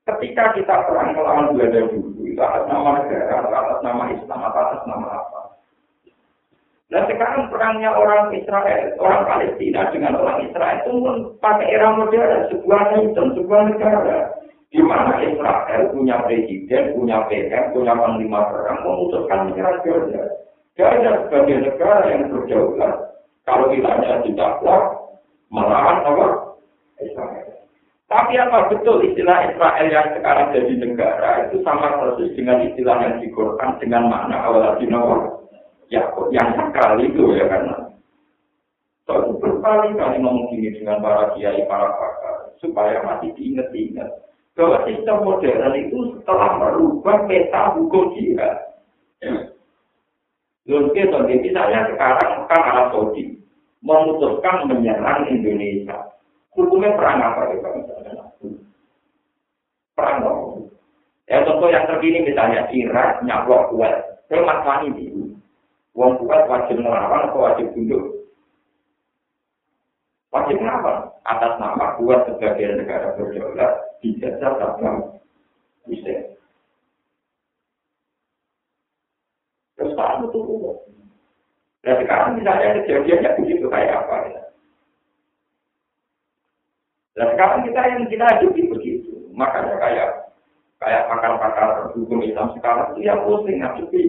Ketika kita perang melawan Belanda dulu, itu atas nama negara, atas nama Islam, atas nama apa? Nah sekarang perangnya orang Israel, orang Palestina dengan orang Israel itu pun pakai era modern, sebuah nation, sebuah negara. Di mana Israel punya presiden, punya PM, punya panglima perang, memutuskan menyerang Jordan. Ada sebagai negara yang berdaulat. Kalau kita hanya didakwa, melawan apa? Israel. Tapi apa betul istilah Israel yang sekarang jadi negara itu sama persis dengan istilah yang digorkan dengan makna awal Nawa ya yang sekali itu ya karena so, berkali-kali ngomong gini dengan para kiai para pakar supaya masih diingat-ingat bahwa sistem modern itu setelah merubah peta hukum jihad. Lalu kita misalnya sekarang kan Arab Saudi memutuskan menyerang Indonesia. Hukumnya perang apa ya misalnya? Perang apa? Ya contoh yang terkini misalnya Irak nyaplok kuat. Mas ini. Wong kuat wajib melawan atau wajib tunduk? Wajib melawan. Atas nama kuat sebagai negara berdaulat dijajah sama bisa. Terus Pak itu Dan sekarang misalnya kejadiannya begitu kayak apa ya? Dan sekarang kita yang kita hadapi begitu. Makanya kayak kayak pakar-pakar hukum Islam sekarang itu yang pusing ngadepi.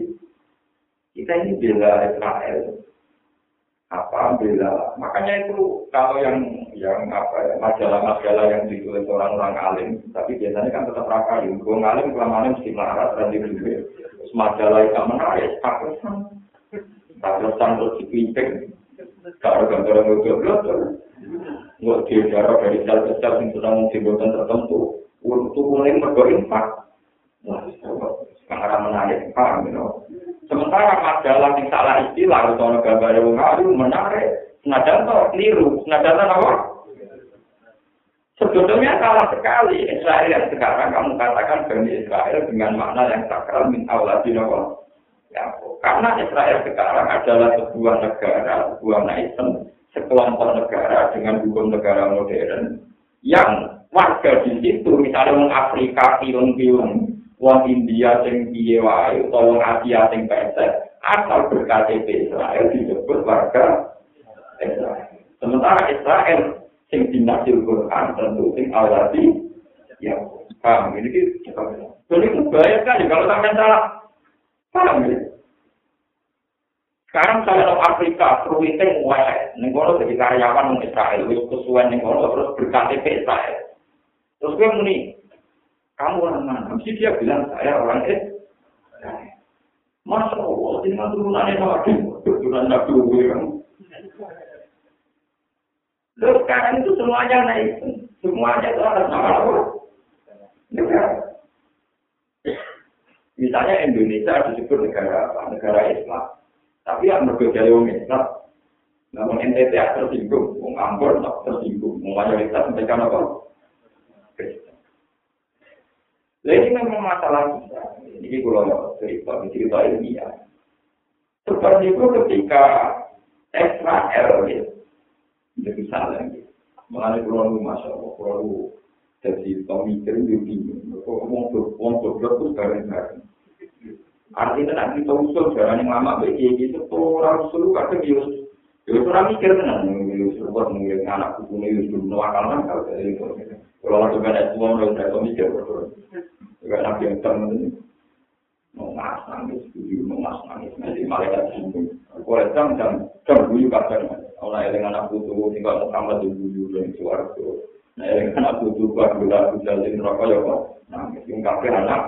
Kita ini bela Israel. Apa bela? Makanya itu kalau yang yang apa ya majalah-majalah yang ditulis orang-orang alim, tapi biasanya kan tetap rakyat. Gue ngalim kelamaan mesti marah dan juga. Terus majalah itu menarik, tak tak terus dipimpin. Kalau gambar ngobrol nggak dijarah dari sel-sel yang sedang dibutuhkan tertentu untuk mulai mergo infak wah sekarang menarik paham you sementara majalah yang salah istilah atau gambar yang ngaruh menarik. Senajan toh keliru. Senajan apa Sebetulnya salah sekali. Israel yang sekarang kamu katakan Bani Israel dengan makna yang sakral min Allah Ya, karena Israel sekarang adalah sebuah negara, sebuah nation sekelompok negara dengan hukum negara modern yang warga di situ misalnya orang Afrika film-film wong India sing piye utawa wong Asia sing pesek asal berKTP Israel disebut warga Israel. Sementara Israel sing dinasil Quran tentu sing awati ya paham ini kita jadi itu bahaya sekali kalau sampai salah paham ya Sekarang saya ke Afrika, perwiting wae, ning kono jadi karyawan nang Israel, wis kesuwen ning kono terus berKTP Israel. Terus gue muni, kamu orang mana? Mesti dia bilang saya orang eh. Masya Allah, ini turunannya Nabi, turunan Nabi. Lalu sekarang itu semuanya naik, semuanya nama apa? Negara. Misalnya Indonesia disebut negara apa? Negara Islam. Tapi yang berbeda orang Islam, namun NTT tersinggung, orang Ambon tersinggung, mayoritas mereka apa? Nah ini memang masalah kita. Ini kalau cerita, cerita ya. Seperti itu ketika Israel ya, jadi salah ya. Mengenai pulau masya Allah, pulau jadi pemikir itu bingung. Kok mau berbuat berbuat bareng-bareng. Artinya nanti kita usul jalan yang lama bagi gitu, orang usul kadang yus, yus orang mikir kan, yus buat mungkin anak kuku nih yus dulu nuakal kan kalau dari itu. Kalau kan ada semua orang saya mikir betul. Juga nabi yang temen mau mas nangis, tujuh mau mas nangis, nanti malaikat singgung. Kalau jam jam buyu kadang, kalau yang anak kuku tinggal Muhammad di buyu dan suaraku. Nah, yang anak kuku buat gula gula di neraka ya kok, nangis, yang kafir anak.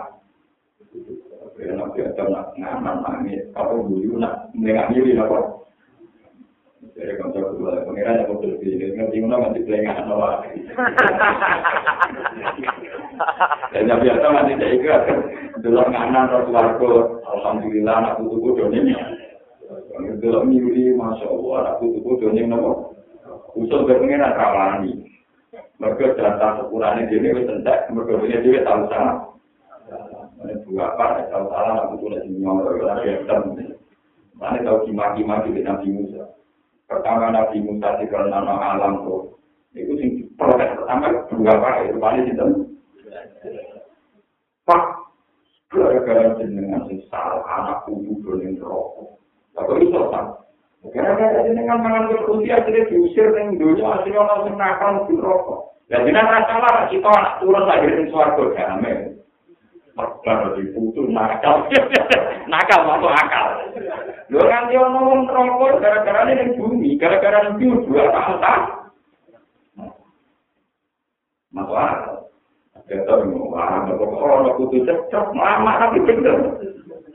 Ya nak biasa nak ngaman nangis, apa buyu nak nengak diri apa? Jadi kalau saya berdua, pengiran yang betul sih, ngerti mana masih pelengah nawa. Dan yang biasa masih saya ingat, dulu nganan Rasulullah, alhamdulillah anak putu bodoh ini. Dulu miuri, masya Allah, anak bodoh ini nawa. Usul berpengiran rawani. Mereka jatah sekurangnya dia ini tentak, mereka punya dia tahu sama. Ini dua apa, kalau salah aku tuh lagi nyolong, kalau ada yang Mana tahu kimaki-maki di Nabi Musa. Pertama Nabi Musa di nama alam tuh. Itu sing protes pertama dua apa, itu paling itu. Pak, gara-gara jenengan sing salah anak kudu dolen rokok. Tapi itu pak. Gara-gara jenengan mangan ke usia jadi diusir dunia asli orang sing nakal di rokok. Dan jenengan salah kita anak turun lagi di suarga damai. Baru diputus nakal. nakal masuk akal. Lho kan dia ngomong rokok gara-gara ini bumi, gara-gara ini dua tahun Masuk akal. Kita wah, kok ono kudu cocok, lama tapi bener.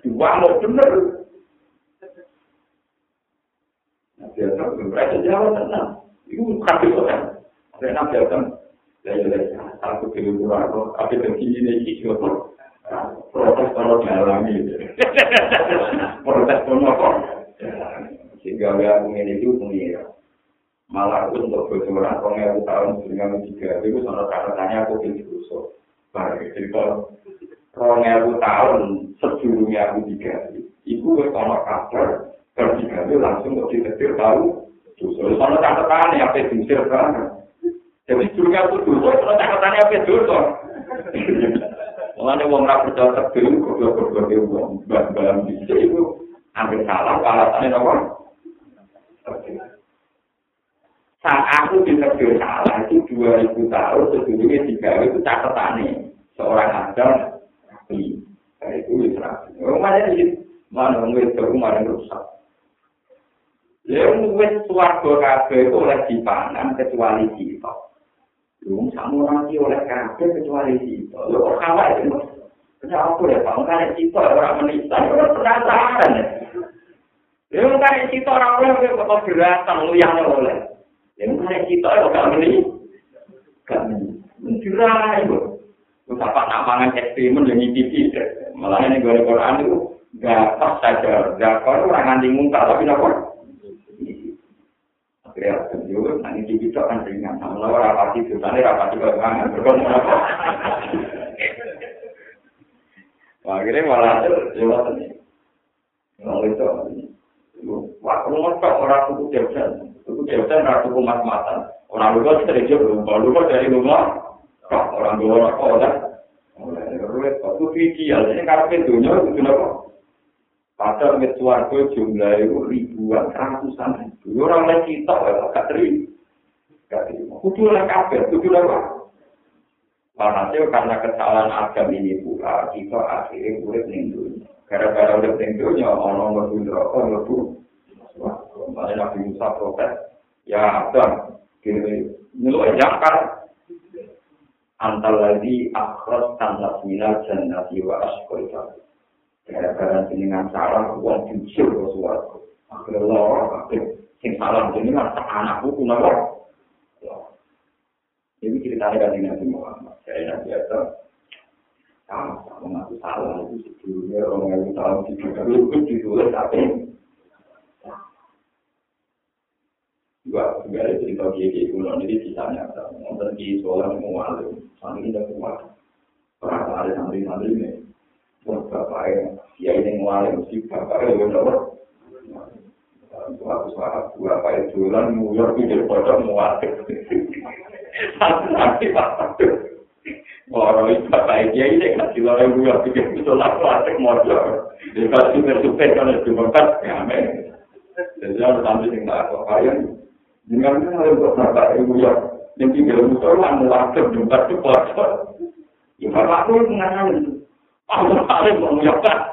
Dua mau bener. Nah, jadi kalau kalau Sehingga ini itu malah aku untuk bocoran kong ewu tahun dengan tiga. Itu sama katanya aku pilih rusuh bagi cerita kong ewu tahun sebelumnya aku tiga. Itu sama kabar bertiga itu langsung untuk ditetir tahu rusuh sama catatannya apa diusir kan? Jadi sebelumnya aku rusuh sama catatannya apa rusuh Mulanya wong ra percaya tebel goblok-goblok e wong bab-bab itu hampir salah alasannya apa? saat aku ditegur salah itu 2000 tahun sebelumnya tiga itu catatannya seorang adam nabi nah, itu israel rumahnya di mana nggak itu rumah yang rusak Lalu wes suarga kafe itu oleh dipanan kecuali kita. Lu sama nanti oleh kafe kecuali kita. Kok kalah itu? Kenapa aku ya pak? Karena kita orang menista, orang penasaran. Lalu karena kita orang oleh kok beratan lu yang oleh. Yang mana kita itu gak meni, gak meni, mencirai itu. Terus apa nak mangan ekstremen yang ngicipi, malah ini gue Quran itu gak pas saja, gak kau orang nganti muka tapi apa? Akhirnya juga nanti ngicipi itu kan ringan, namun orang rapati itu tadi rapati ke mana, berkomunikasi apa? Akhirnya malah lewat ini, malah itu, wah rumah kok orang tuh jauh Itu biasa ratu kumat matan. Orang lupa setelah lupa, lupa dari rumah. Orang lupa kok udah. Waktu video, ini karena pintunya itu kenapa? Padahal mit suarga jumlah itu ribuan, ratusan ribu. Orang lain kita, agak terima. Gak terima. Kudu lah kabel, kudu lah? Walhasil karena kesalahan agam ini pula, kita akhirnya urip ning dunia. Gara-gara urip ning dunia, orang mlebu neraka mlebu Misalnya Nabi Musa protes, ya Adam, gini, nyeluk jangkar. Antal lagi akhras tanah minal jannati wa asqoita. Gara-gara jenengan salah, uang jujur ke suatu. Akhirnya akhirnya sing salah jenengan, anakku kenapa? Ini ceritanya dari Nabi Muhammad. Saya Nabi Adam, sama-sama mengaku salah itu sebelumnya orang yang tahu di itu ditulis tapi juga ada cerita kiai kiai kuno jadi sisanya ada nonton di sekolah mau alim. Santri tidak kuat. Pernah ada santri santri ini buat bapak ya ini mau alim mesti bapak ya udah apa suatu saat bapak itu lan muyar pikir pada mau alim nanti bapak Orang itu bapak dia ini kan di luar muyar pikir itu lah plastik modal dikasih super kan itu bapak ya men jadi harus sampai tinggal apa kalian Dengan itu ada beberapa ibu yang yang tinggal musola melakukan jumpa itu kotor. Ya bapak itu mengalami. Allah paling mengucapkan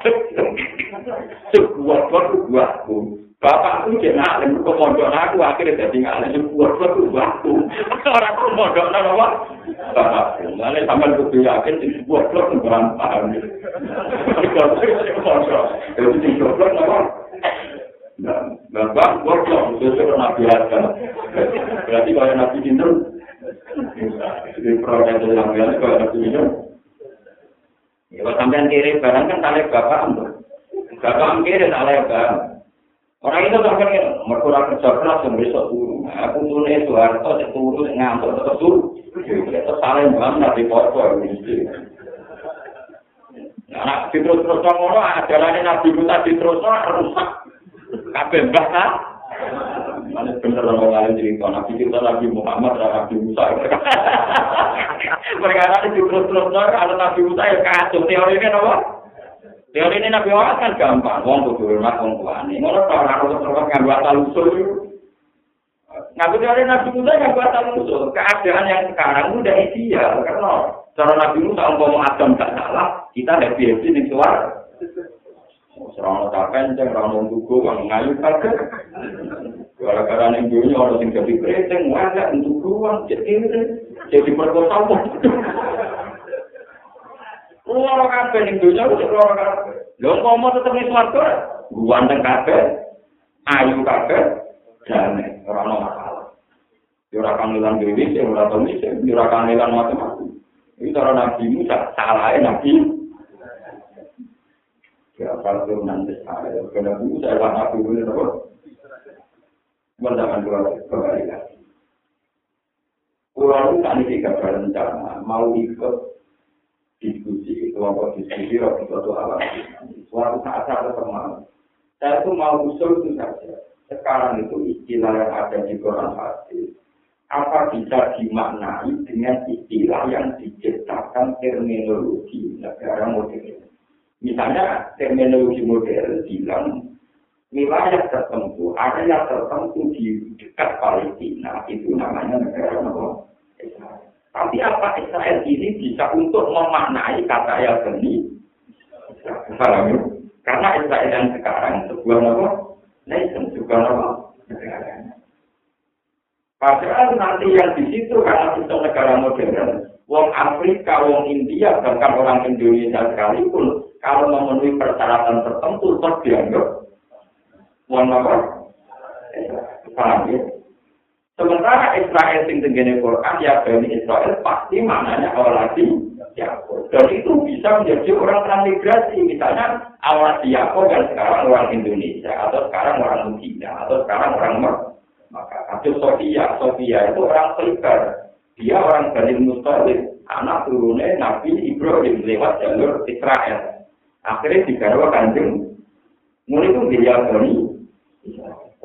sebuah suatu buatku. Bapak itu jadi ngalim ke pondok aku akhirnya jadi ngalim sebuah suatu buatku. Orang itu pondok apa? Bapak itu ngalim sampai kudu yakin di sebuah suatu berantakan. Kalau itu pondok, itu sebuah? Nah, bang, goblok, itu itu nabi Adam. Berarti kalau nabi Hindu, di proyek itu yang biasa kalau nabi Hindu. Kalau sampean kiri barang kan tali bapak ambil. Bapak kiri tali barang. Orang itu sampai kan, mereka kerja keras yang besok turun. Aku turun itu, harus itu turun, ngantuk, terus turun. Itu saling banget, nabi foto. Nah, terus-terus ngomong, ajarannya Nabi Musa diterus-terus rusak. kabeh mbah ta Mana bener orang lain cerita Nabi kita Nabi Muhammad dan Nabi Musa. Perkara itu terus terus ada Nabi Musa yang kacau. Teori ini apa? Teori ini Nabi Muhammad kan gampang. Wong kudu hormat wong tuane. Ngono to ora harus terus nganggo asal usul. Ngaku teori Nabi Musa nganggo asal usul. Keadaan yang sekarang udah ideal karena cara Nabi Musa umpama Adam gak salah, kita happy happy ning suara. Serana kapen, ceng rano dugo, wang ngayu kaget. Gara-gara ning dunia orang sing jadi kreteng, wajah untuk ruang, jadi jadi perkosa Loro kabeh ning dunya wis loro kabeh. Lho komo tetep ning swarga. Ganteng kabeh, ayu kabeh, jane ora ono masalah. Yo ora kangelan dhewe, sing ora kangelan macam-macam. Iki cara nabi Musa salah nabi. Ya nanti saya, karena Musa adalah nabi Musa, mendapat dua kebaikan. Pulau tak ini tiga rencana mau ikut diskusi kelompok diskusi waktu suatu alam suatu saat saya saya itu mau usul saja. Sekarang itu istilah yang ada di Quran apa bisa dimaknai dengan istilah yang diciptakan terminologi negara modern misalnya terminologi modern bilang wilayah tertentu, area tertentu di dekat Palestina, itu namanya negara Israel. Tapi apa Israel ini bisa untuk memaknai kata yang seni? Karena Israel yang sekarang sebuah nama nation, juga nama negara. Padahal nanti yang di situ karena itu negara modern, wong Afrika, wong India, bahkan orang Indonesia sekalipun, kalau memenuhi persyaratan tertentu, terus dianggap Mohon apa? Paham ya? Sementara Israel sing tenggene Quran ya Bani Israel pasti maknanya awal lagi Yakob. Dan itu bisa menjadi orang transmigrasi. Misalnya awal Yakob dan sekarang orang Indonesia atau sekarang orang Cina atau sekarang orang Maka atau Sofia, Sofia itu orang Khaybar. Dia orang Bani Mustalib, anak turunnya Nabi Ibrahim lewat jalur Israel. Akhirnya digarwa kanjeng. Mulai itu dia Bani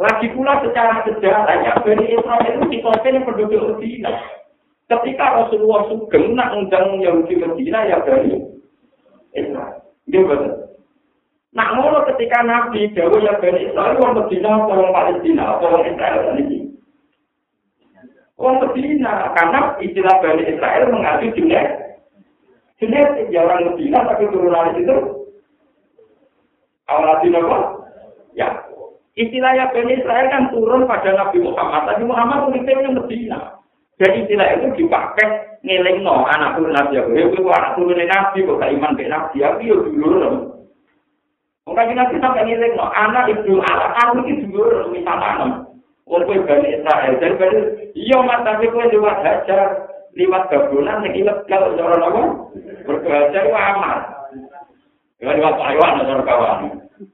Lagi pula secara sejarah ya Bani Israel itu dikompil penduduk Medina. Ketika Rasulullah Sugeng nak undang Yahudi Medina ya Bani Israel. Dia betul. Nak ngono ketika Nabi Dawa ya Bani Israel orang Medina orang Palestina orang Israel ini. Orang Medina karena istilah Bani Israel mengacu jenis jenis ya orang Medina tapi turunan itu awal apa? Ya, Istilahnya Bani Israel kan turun pada Nabi Muhammad. Nabi Muhammad uniknya Medina. Jadi istilah itu dipakai ngeling no anak turun Nabi Aku. Ya, itu anak turun Nabi, kok iman ke Nabi Aku, ya dulu. Mungkin Nabi sampai ngeling no anak ibu anak aku itu dulu, misalnya. Walaupun Bani Israel, jadi Bani iya mas, tapi kue lewat hajar, lewat gabulan, yang ilegal, orang apa? Berhajar, amat. Lewat Taiwan, orang kawan.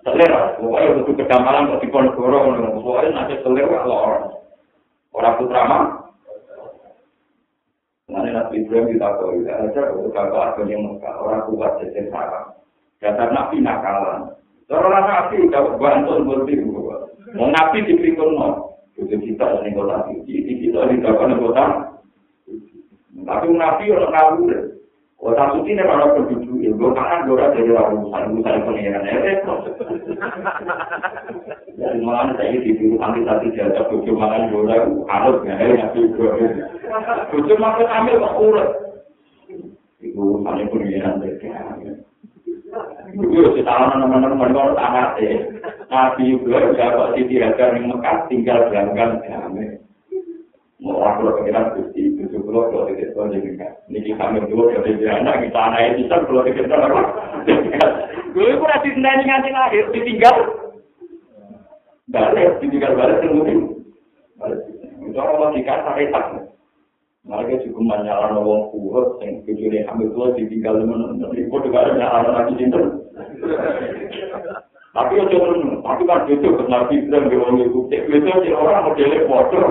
selera, pokoknya untuk kedamalan kok di Ponegoro, pokoknya nanti selera kalau orang orang putra mah. Nanti Nabi Ibrahim kita tahu, ya aja untuk kakak agen yang Mekah, orang kuat jadi sarang. Dasar Nabi nakalan. Orang Nabi dapat bantuan berarti Mau Nabi dipikul no, itu kita ini kota suci, kita di dapat kota. Tapi Nabi orang ngawur, Kota suci ini kalau penduduk itu, karena dora dari orang urusan urusan pengiran ya, Jadi malah saya di dulu ambil satu jasa bujuk makan dora harus ya, ya juga. Bujuk makan ambil kok urut. Itu urusan pengiran ya. Itu setahun teman-teman kalau sangat ya. Nabi juga dapat di tiraga yang Mekah tinggal berangkat ya. Mau aku pengiran gusti itu kalau kalau tidak tahu jadi kan. Ini kami dua dari anak kita anak itu kan kalau tidak tahu apa. Gue itu nanti nanti nganti lahir ditinggal. Balik ditinggal balik tungguin. Itu orang logika saya tak. Mereka juga menyalahkan orang kuat yang kecuali ambil tua ditinggal teman itu juga ada menyalahkan lagi cinta. Tapi ya jangan, tapi kan itu nabi dan orang itu, itu orang modelnya bodoh.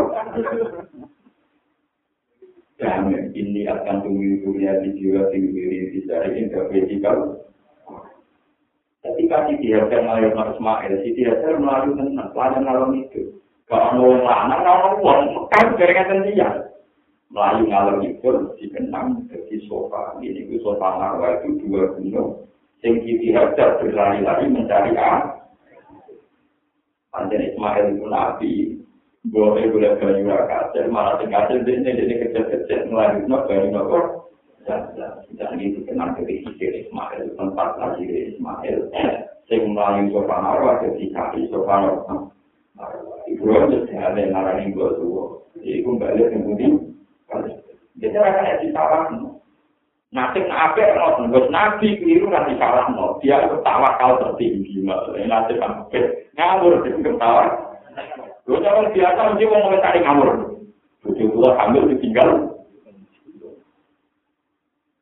Kami ini akan dunia di jiwa tinggi di dari vertikal. Ketika Siti Hajar melalui Mas Ismail, Siti Hajar melalui tenang, pelajaran malam itu. Kalau mau lana, kalau uang, kan jaringan dia. Melayu ngalor itu dikenang ke sofa. Ini itu sofa marwah itu dua gunung. Sing Siti Hajar berlari-lari mencari A. Panjang Ismail itu nabi, boleh boleh banyu kasil malah sing kasil ini jadi kecil-kecil melalui no banyu no kok dan itu kenal dari Hijir Ismail tempat lagi Ismail sing melalui sopan arwah jadi kaki sopan arwah Ibrahim itu ada yang ngarani gue tuh. Iku balik yang Jadi rasanya disalahkan. Nanti nabi ngotot, bos nabi keliru nanti salah no. Dia itu tawakal tertinggi maksudnya nanti sampai ngawur di ketawa. Gue jangan biasa mesti mau ngomentari ngawur. Tujuh puluh hamil ditinggal.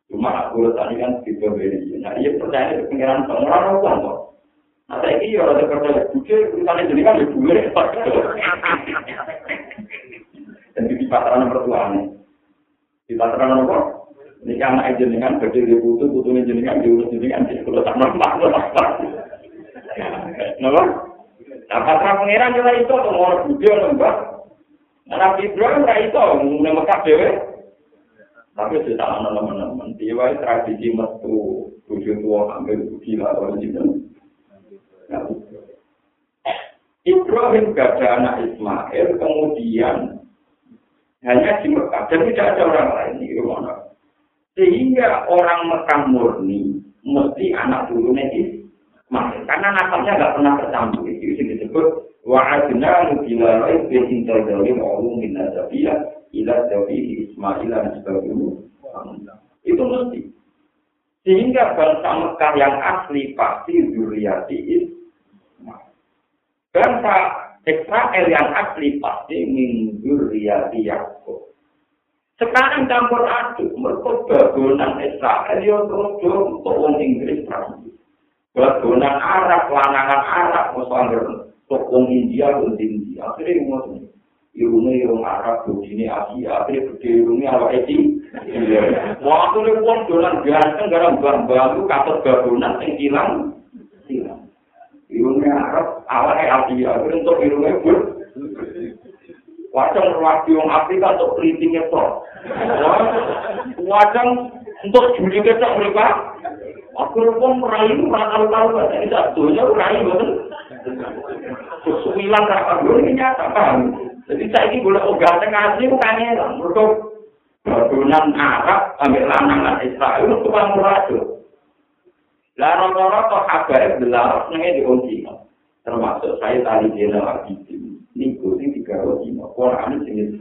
Cuma aku tadi kan gitu beri. Nah iya percaya itu pengiran pengiran uang kok. Nah saya ini orang yang bukti urusan jadi kan lebih Dan di pasaran pertuaan. Di pasaran apa? Ini kan anak jenengan bagi di butuh, butuhnya jenengan diurus jenengan di sekolah tak mampu apa. Napa? Nah, patra pangeran juga itu mau budi mbak. Nah, Nabi Ibrahim ora itu mulai Mekah dhewe. Tapi sudah tak teman-teman, dia tradisi metu tujuh tua ambil gila orang itu. Ibrahim gak ada anak Ismail, kemudian hanya di Mekah dan tidak ada orang lain di rumah Sehingga orang Mekah murni mesti anak turunnya Ismail. Karena nasabnya nggak pernah tercampur. Itu yang disebut wa'adna nubila raih behintar dari ma'ulu min nasabiyah ila dawi Ismail dan sebagainya. Itu mesti. Sehingga bangsa Mekah yang asli pasti zuriati Ismail. Bangsa Israel yang asli pasti min zuriati Yaakob. Sekarang campur aduk, mereka bagonan Israel, ya terus untuk orang Inggris Prancis. Bagonan Arab, lanangan Arab, misalnya untuk India, orang India. Akhirnya ngomong, irungnya irung Arab, begini Asia, akhirnya gede irungnya apa Eti. Waktu ini pun dolan ganteng, gara bang-bang, katut bagonan, yang hilang, hilang. Irungnya Arab, awalnya Asia, untuk irungnya Wajang ruwati wong Afrika untuk keriting itu. Wajang untuk juli ketok mereka. Aku pun merayu, mereka tahu bahasa ini satunya merayu, betul? Kesumilan kakak gue ini nyata, paham? Jadi saya ini boleh ogah tengah asli, bukan ya, Untuk badunan Arab, ambil lanangan Israel, itu kan muradu. Lah rata-rata kabar belar nengnya diunci, termasuk saya tadi jenderal Abidin. niku sing digawe dina Quran sing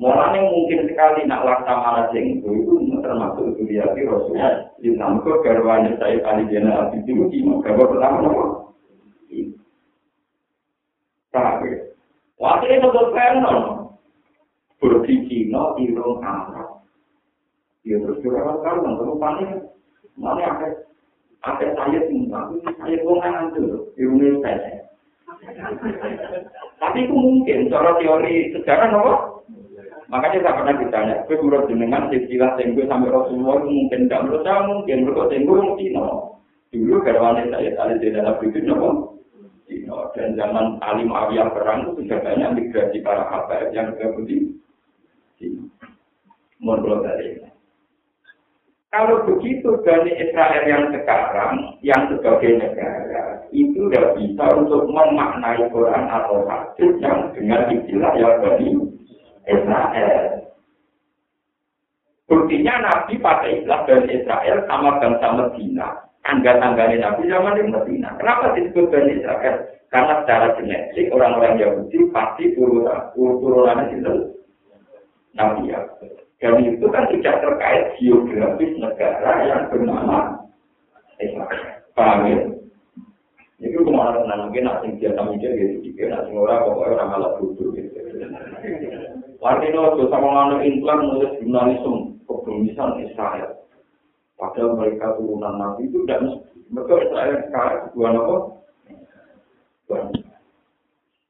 Mulane mungkin sekali nak laksamana sing itu termasuk kuliah di Rasulullah di namko garwane saya kali jena abdi itu di kabar pertama nopo. Tapi waktu itu penon berbicara irung Arab. Dia terus juga kalau nggak panik, mana apa apa saya tinggal, saya bukan itu irungnya saya. Tapi itu mungkin, cara teori sejarah nopo. Makanya saya pernah ditanya, gue menurut jenengan istilah tenggo sampai Rasulullah mungkin tidak menurut saya mungkin menurut tenggo mungkin no. Dulu garwane saya tadi di dalam itu nopo. Dan zaman Ali Muawiyah perang itu sudah banyak migrasi para habaib yang ke Budi. Menurut dari Kalau begitu dari Israel yang sekarang, yang sebagai negara, itu tidak bisa untuk memaknai Quran atau hadis yang dengan istilah yang dari Israel. Buktinya Nabi pakai istilah dari Israel sama bangsa Medina. Tangga-tangganya Nabi zaman di Medina. Kenapa disebut dari Israel? Karena secara genetik orang-orang Yahudi pasti turunannya itu Nabi ya. Dan itu kan tidak terkait geografis negara yang bernama Israel. Paham ya? Itu kemana tenang mungkin nak sing biasa mikir gitu, jika nak sing ora pokoknya orang malah bodoh gitu. Artinya waktu sama nganu implan nulis jurnalisme kebumisan Israel. Padahal mereka turunan Nabi itu tidak mesti. Mereka Israel sekarang dua nopo.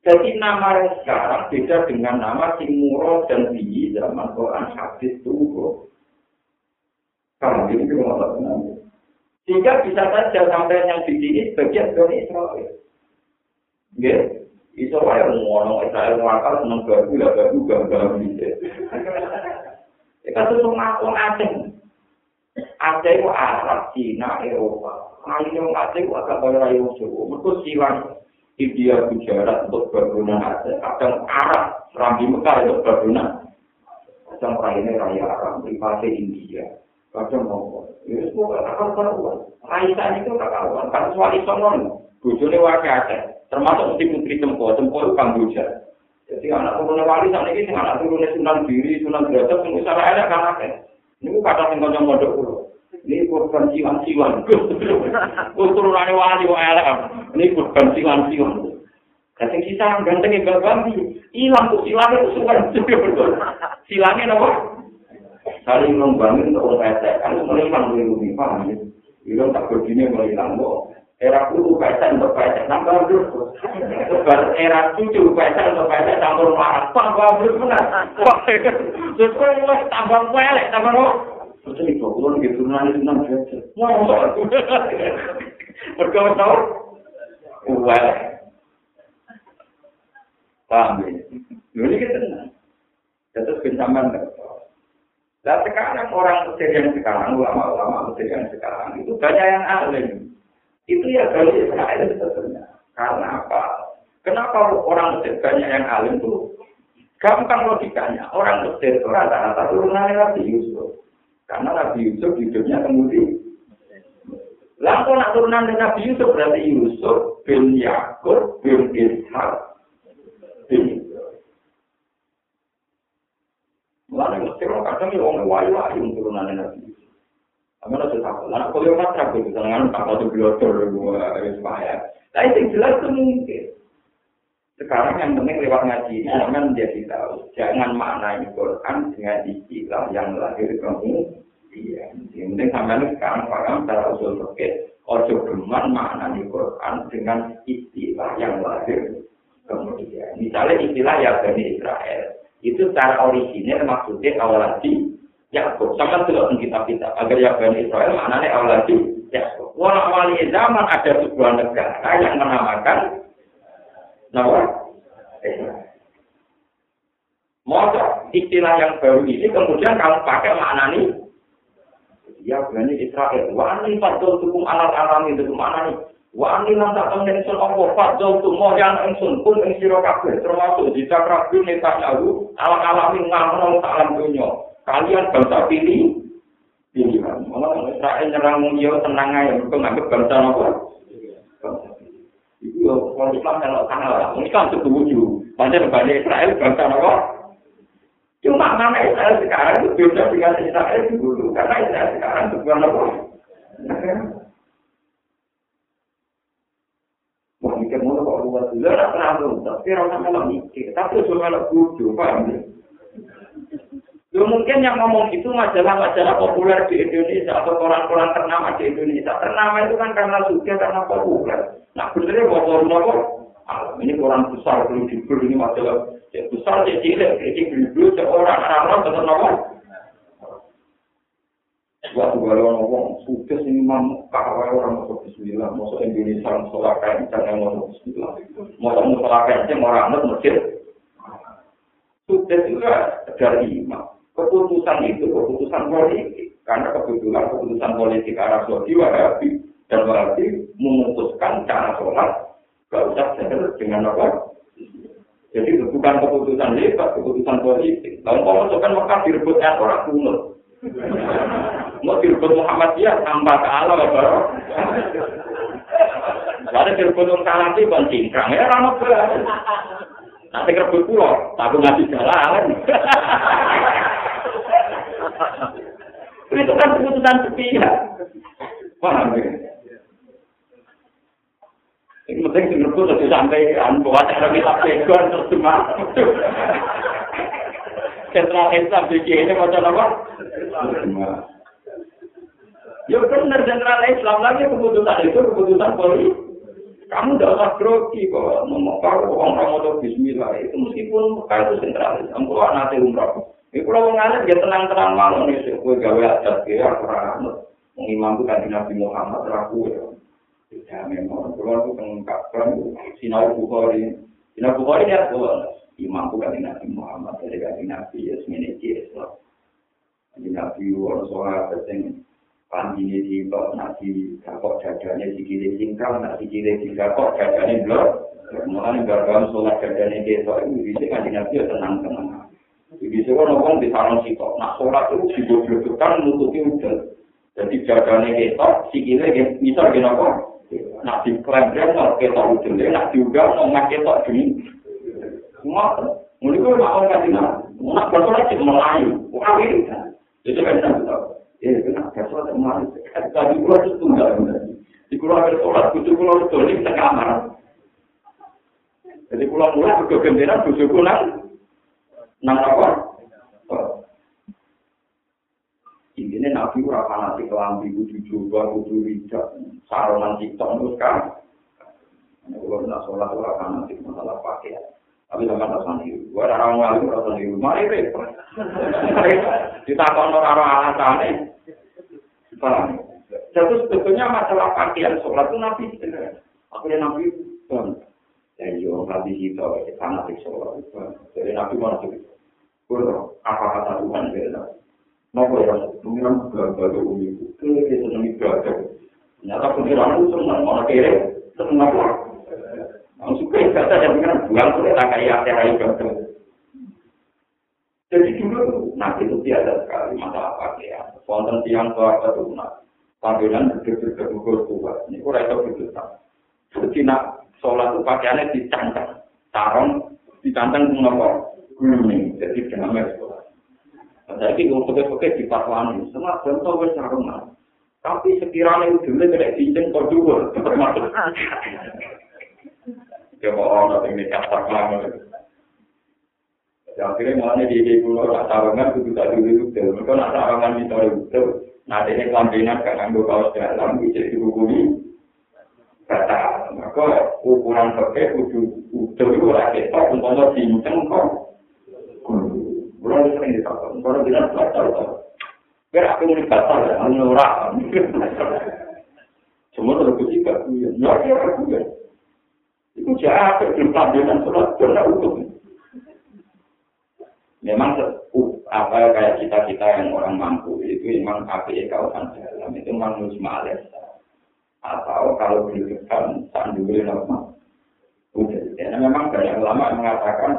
Jadi nama sekarang beda dengan nama Timuro dan Biyi zaman Quran hadis itu. Kalau ini juga tenang. Sehingga bisa saja sampai yang di sini bagian dari Israel. Ya, Israel ngomong Israel ngakal seneng baru lah baru gambar bisa. Kita tuh ngomong Aceh. Aceh itu Arab, Cina, Eropa. Orang Aceh itu agak banyak yang suruh. Mereka silang India Gujarat untuk bangunan Aceh, kadang Arab, Rambi Mekah untuk bangunan. Kadang raya raya Arab, privasi India. Kadang mau, ya semua tak karuan. Raisa itu tak karuan, kan suami sonon, bujune wakil Aceh. Termasuk mesti putri Cempo, Cempo itu Kamboja. Jadi anak turunnya wali saat ini, anak turunnya Sunan Diri, Sunan Derajat, semua salah ada kan ada. Ini modok dulu. Ini korban siwan-siwan. Turunannya wali, elek. Ini korban siwan-siwan. Jadi kita yang ganteng yang gak hilang tuh silangnya tuh suka Silangnya apa? Saling membangun untuk orang kan melihat dulu, paham ya? Hilang tak begini melihat, era kudu paisa untuk paisa nambah terus bar era cucu paisa untuk paisa tambah marah tambah benar terus mulai tambah pelek tambah lo terus ini kau belum gitu nanti senang saja mau berkau tahu pelek paham ya ini kita tenang terus pencaman Nah sekarang orang Mesir yang sekarang, ulama-ulama Mesir yang sekarang itu banyak yang alim. Itu ya kalau Israel sebetulnya. Karena apa? Kenapa orang Mesir banyak yang alim itu? Gampang logikanya. Orang Mesir itu rata-rata turunan Nabi Yusuf. Karena Nabi Yusuf hidupnya kemudian. Lalu nak turunan Nabi Yusuf berarti Yusuf bin Yakub bin Ishak bin Mulanya Mesir kadang ya orang wayu-wayu turunan Nabi Yusuf. Amal itu tak lah. Kalau yang matra itu jangan tak ada biotor harus bahaya. Tapi yang jelas itu mungkin. Sekarang yang penting lewat ngaji ini jangan jadi tahu. Jangan maknai Quran dengan istilah yang lahir kamu. Iya. Yang penting sampai sekarang paham secara usul fikih. Ojo geman maknai Quran dengan istilah yang lahir kemudian. Misalnya istilah ya Bani Israel. Itu secara original maksudnya awal lagi Yakub. Sama dulu kitab kita agar ya Bani Israel maknanya awal lagi Yakub. Walau wali zaman ada sebuah negara yang menamakan nama Masa istilah yang baru ini kemudian kamu pakai makna ini ya Bani Israel. Wani fadol tukum alat alam itu mana nih? Wani lantak temen ingsun Allah fadol tukum yang ingsun pun sira kabeh termasuk jika rabi netanyahu alam alami ngamron salam dunia. kalian bangsa pilih pilihan. Malah Israel nyerang dia tenang aja, mereka nganggep bangsa apa? Itu ya, kalau Islam melok sana lah. Islam setuju. Panjang Bani Israel bangsa apa? Cuma nama Israel sekarang itu beda dengan Israel dulu. Karena Israel sekarang sebuah apa? Wah, mikir mulu kok luar dulu. Tidak pernah tapi orang melok mikir. Tapi suruh melok buju, paham ya? Mungkin yang ngomong itu majalah-majalah populer di Indonesia atau koran-koran ternama di Indonesia. Ternama itu kan karena suka karena populer. Nah benernya bapak apa? Ah, ini koran besar belum dibeli ini majalah ya, besar ya cilik, kecil dulu seorang orang tetap nama. Waktu kalau ngomong suka sini mam kawai orang masuk Bismillah, masuk Indonesia masuk kain jangan masuk Bismillah, masuk musola kain orang anak masjid. Sudah juga dari imam. Keputusan itu keputusan politik. Karena kebetulan keputusan politik Arab Saudi Wahabi dan Wahabi memutuskan cara sholat. Gak usah jalan dengan apa? Jadi bukan keputusan lebat keputusan politik. Kalau masukkan Mekah direbut orang kuno? Mau direbut Muhammadiyah tambah ke Allah baru Lalu direbut orang kalanti bukan cingkrang ya ramah Nanti kerebut pulau, tapi ngasih jalan. itu kan keputusan sepihak. Paham ya? Ini penting direbut sampai sampai buat cara kita pegon terus cuma. Sentral Islam di ini macam apa? Ya benar sentral Islam lagi keputusan itu keputusan politik. Kamu tidak usah grogi kok, ngomong kau orang mau Bismillah itu meskipun Mekah itu sentralis, kamu nanti umrah. Ini kalau mengalir dia tenang-tenang malu nih, sih gue gawe adat dia kurang mengimam itu kan Nabi Muhammad ragu ya. Ya memang, kalau aku mengungkapkan sinar bukhari, sinar bukhari ya tuh imam bukan Nabi Muhammad dari Nabi ya semini Islam. Nabi orang sholat, pandine di kok nasi kakok jadane sikile singkang nasi sikile di kakok jadane blok. Mulane garban sholat jadane ketok itu bisa kan nabi tenang tenang jadi sekarang orang di sarang sikok nak sholat itu digoblokkan nututi udah jadi jadane ketok sikile bisa kok Nak diklaim dia mau ketok diunggah mau nggak ketok gini. Semua, mulai gue mau nggak sih nak, nak bersolat sih melayu, wah ini kan. Jadi kan saya tahu, eh kenapa bersolat melayu? Tadi gue itu tunggal, di pulau bersolat, butuh pulau itu kamar. Jadi pulau mulai berkegenderan, butuh pulau nang apa? Ini nabi ora fanatik kelambi kudu juga kudu wijak saronan tiktok terus kan. Kalau nak sholat ora fanatik masalah pakaian. Tapi sama tak sendiri. Gua ada orang lalu ora sendiri. Mari repot. Ditakon ora alasannya. Paham? Jadi sebetulnya masalah pakaian sholat itu nabi Aku yang nabi bang. Dan yo nabi itu fanatik sholat. Jadi nabi mana sih? Guru apa kata Tuhan beda. Nopo ya, pengiran gagal umi itu. Kira seneng ibadah. Ternyata pengiran itu seneng, mana kira seneng apa? Yang suka ibadah dan pengiran buang sudah tak kayak akhirnya ibadah. Jadi dulu nabi itu tiada sekali masalah pakaian. Wonten tiang tua itu panggilan bergerak gugur tua. Ini kurang itu bergerak. Jadi nak sholat itu pakaiannya dicantang, tarong, dicantang mengapa? Gulung, jadi jangan Saya ini kalau pakai-pakai di Pasuani, semua contoh wes sarungan. Tapi sekiranya ujungnya tidak cincin kau juga, termasuk. Ya mau orang ini kasar lama. Akhirnya malah di ide pulau tak sarungan, itu dulu itu. Mereka nak sarungan di sore itu. Nah, ini kelambinan kan nganggo kaos dalam, bisa dihubungi. Kata, maka ukuran pakai udah udah itu lah kita, untuk cincin kok. Kalau sering ditakut, kalau bilang batal, biar aku mau batal ya, hanya orang. Semua terlalu kecil, ya ya aku ya. Itu jahat, cerita dengan sholat, sudah utuh. Memang apa kayak kita kita yang orang mampu itu memang api kawasan dalam itu manusia males atau kalau berdekatan sandunya normal. Karena memang banyak ulama mengatakan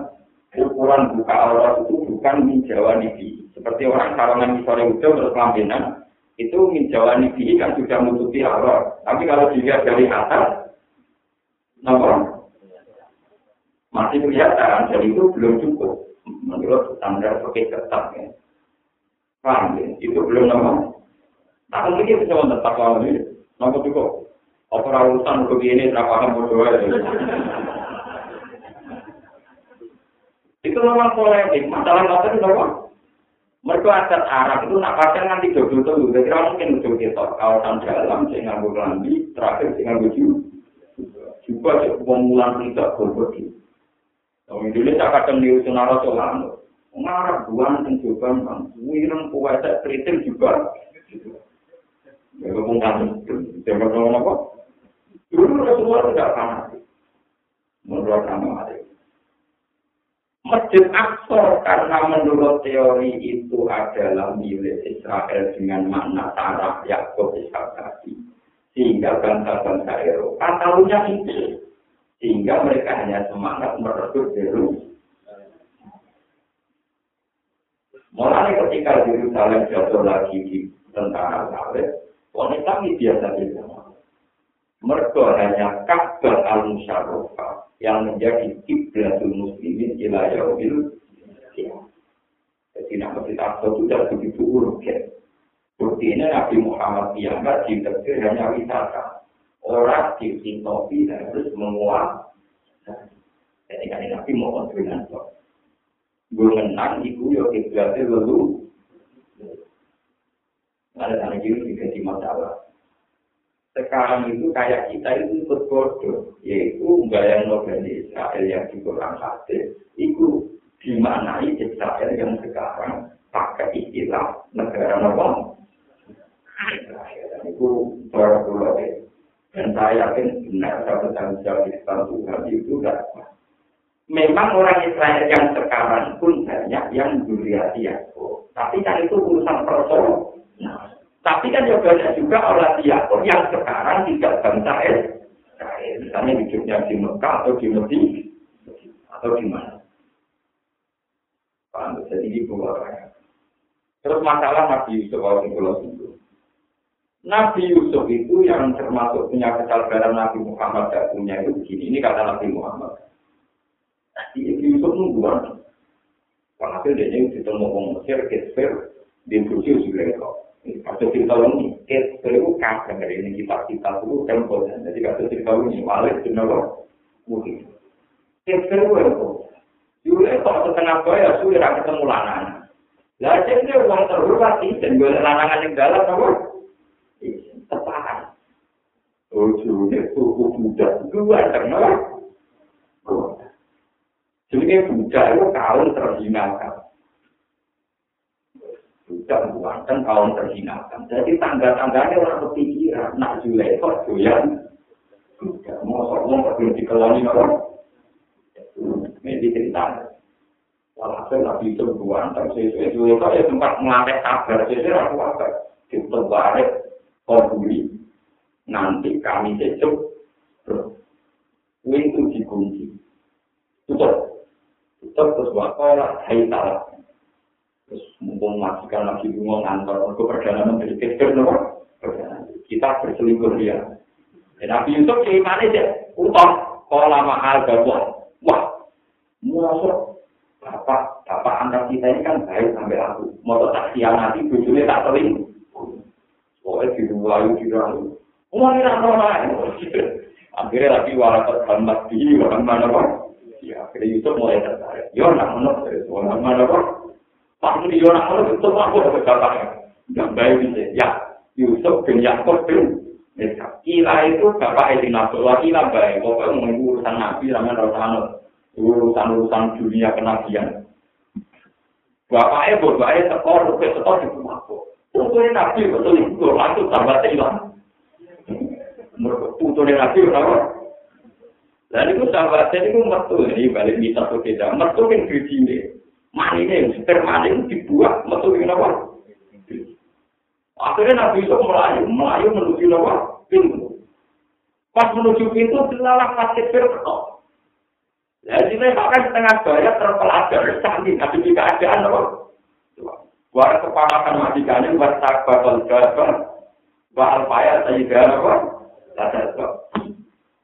ukuran buka aurat itu bukan minjawa nibi. Seperti orang sarungan sore udah berkelambinan, itu minjawa nibi kan sudah menutupi aurat. Tapi kalau dilihat dari atas, nomor masih kelihatan, jadi itu belum cukup. Menurut standar pakai ketat ya. Paham ya? Itu belum nomor. Nah, mungkin bisa menetap kalau ini. Nomor cukup. Apa urusan begini, berapa paham bodoh Itu memang polemik. Masalah apa itu apa? Mereka adat Arab itu nak pakai nanti jodoh tuh. Jadi mungkin jodoh kita kawasan dalam, saya nganggu lambi, terakhir saya nganggu juga. Juga pemulan tidak berbagi. Kalau Indonesia kadang diusun arah solan, ngarap buan dan juga kan, wireng puasa kritik juga. Ya, kemungkinan itu, jangan apa? Dulu Rasulullah tidak fanatik. Menurut kami Masjid Aqsa karena menurut teori itu adalah milik Israel dengan makna tanah Yakub Ishak tadi. Sehingga bangsa-bangsa Eropa tahunya itu. Sehingga mereka hanya semangat merebut Yerusalem. Mulai ketika Yerusalem jatuh lagi di tentara Saleh, wanita ini biasa biasa. Mereka hanya Ka'bah al-Musharrafah yang menjadi kiblatul muslimin ila yaumil Jadi nama kita itu sudah begitu urgen. Buktinya Nabi Muhammad Muhammad di ditegur hanya wisata. Orang di sintopi harus menguat. Jadi kan Nabi mau dengan. Gue menang, ibu ya kiblatnya lalu. Ada tanda juga di masalah. sekarang itu kayak kita itu ikut bodoh, yaitu yang Bani Israel yang di Quran hadis, itu dimanai Israel yang sekarang pakai istilah negara apa? Itu berpulau dan saya yakin benar saya bertanggung jawab depan Tuhan itu dapat. Memang orang Israel yang sekarang pun banyak yang Yakub, tapi kan itu urusan personal. Tapi kan juga banyak juga orang Yakob yang sekarang tidak bangsa Israel. Misalnya hidupnya di Mekah atau di Medina atau di mana. Paham? Jadi di bawah Terus masalah Nabi Yusuf al itu. Nabi Yusuf itu yang termasuk punya kesadaran Nabi Muhammad tidak punya itu begini. Ini kata Nabi Muhammad. Nabi Yusuf nungguan. Walhasil dia ini ditemu orang Mesir, Kesfer, di juga itu. Kasus cerita ini, Kesfer itu kakak dari ini kita-kita itu tempel. Jadi kasus cerita ini, Walid benar mungkin. Itu itu. Juga kalau setengah bayar, sudah ketemu lanang. Lah jadi uang terhormat sih, dan gue lanangan yang dalam, apa? tepahan. Ujungnya suku Buddha dua terkenal. Jadi Buddha itu kaum terhinakan. Buddha buatan kaum terhinakan. Jadi tanda-tandanya orang berpikiran. Nak julai kok doyan. Buddha mau sokong belum dikeloni orang. Ini cerita. Walhasil Nabi itu buatan. Sesuai itu ya tempat melatih kabar. Sesuai aku apa? Kita balik Konduli nanti kami cecok pintu dikunci tutup tutup terus wakola hai talak terus mumpung majikan lagi bunga ngantor ke perdana menteri keker nopo kita berselingkuh dia dan Nabi Yusuf jadi mana sih utang kola mahal gabung. Wah masuk bapak bapak anak kita ini kan baik sampai aku. Mau tak siang nanti bujurnya tak teling. Pokoknya di Melayu di Rayu. Umar ini apa Akhirnya lagi warakat hambat di orang mana pak? Ya akhirnya Yusuf mulai tertarik. Yo nak menok dari orang mana pak? Pak ini yo nak menok itu aku dapat bapaknya. Yang baik bisa. Ya Yusuf bin Yaakub bin Kila itu bapak Edi Nabi. Wah kila baik. Pokoknya mau urusan Nabi, ramai urusan urusan-urusan dunia kenabian. Bapaknya, bapaknya tekor, tekor, tekor di rumahku. Putune nabi betul itu langsung tambah hilang. Putune nabi kenapa? Dan itu sahabatnya itu metu ini balik di satu kita. Metu kan biji ini. Mani ini, sperma ini dibuat. Metu ini kenapa? Akhirnya Nabi itu melayu, melayu menuju apa? Pintu. Pas menuju pintu, dilalah kasih firqa. Jadi ini bahkan setengah bayar terpelajar, cantik, tapi jika keadaan apa? War kepanakan majikane war takba wal gaba. Wa al paya sayyidana apa? Tadabba.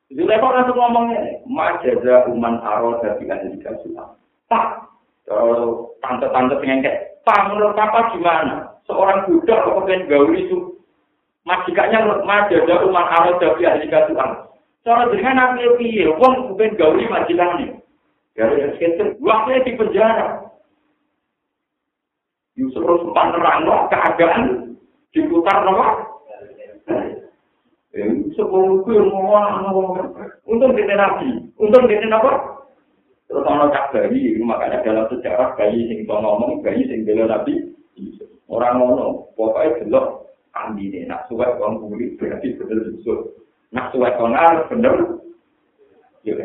Jadi lepas langsung ngomongnya, majaza uman aro dari ahli kasulah. Pak, tante-tante pengen kayak, Pak, menurut Papa gimana? Seorang budak kok pengen gauli itu majikannya majaza uman aro dari ahli kasulah. Cara dengan nabi piye, wong pengen gauli majikannya. Ya, ya, sekitar, waktunya di penjara. Yusuf terus nerang no, keadaan diputar no. Yusuf ngomong yang ngomong Untung dia nabi, untung dia apa? Terus orang cak bayi, makanya dalam sejarah bayi sing ngomong, bayi sing bela nabi. Orang ngono, pokoknya jelok ini nak suwek orang buri berarti bener Yusuf. Nak suwek kongar bener. Ya.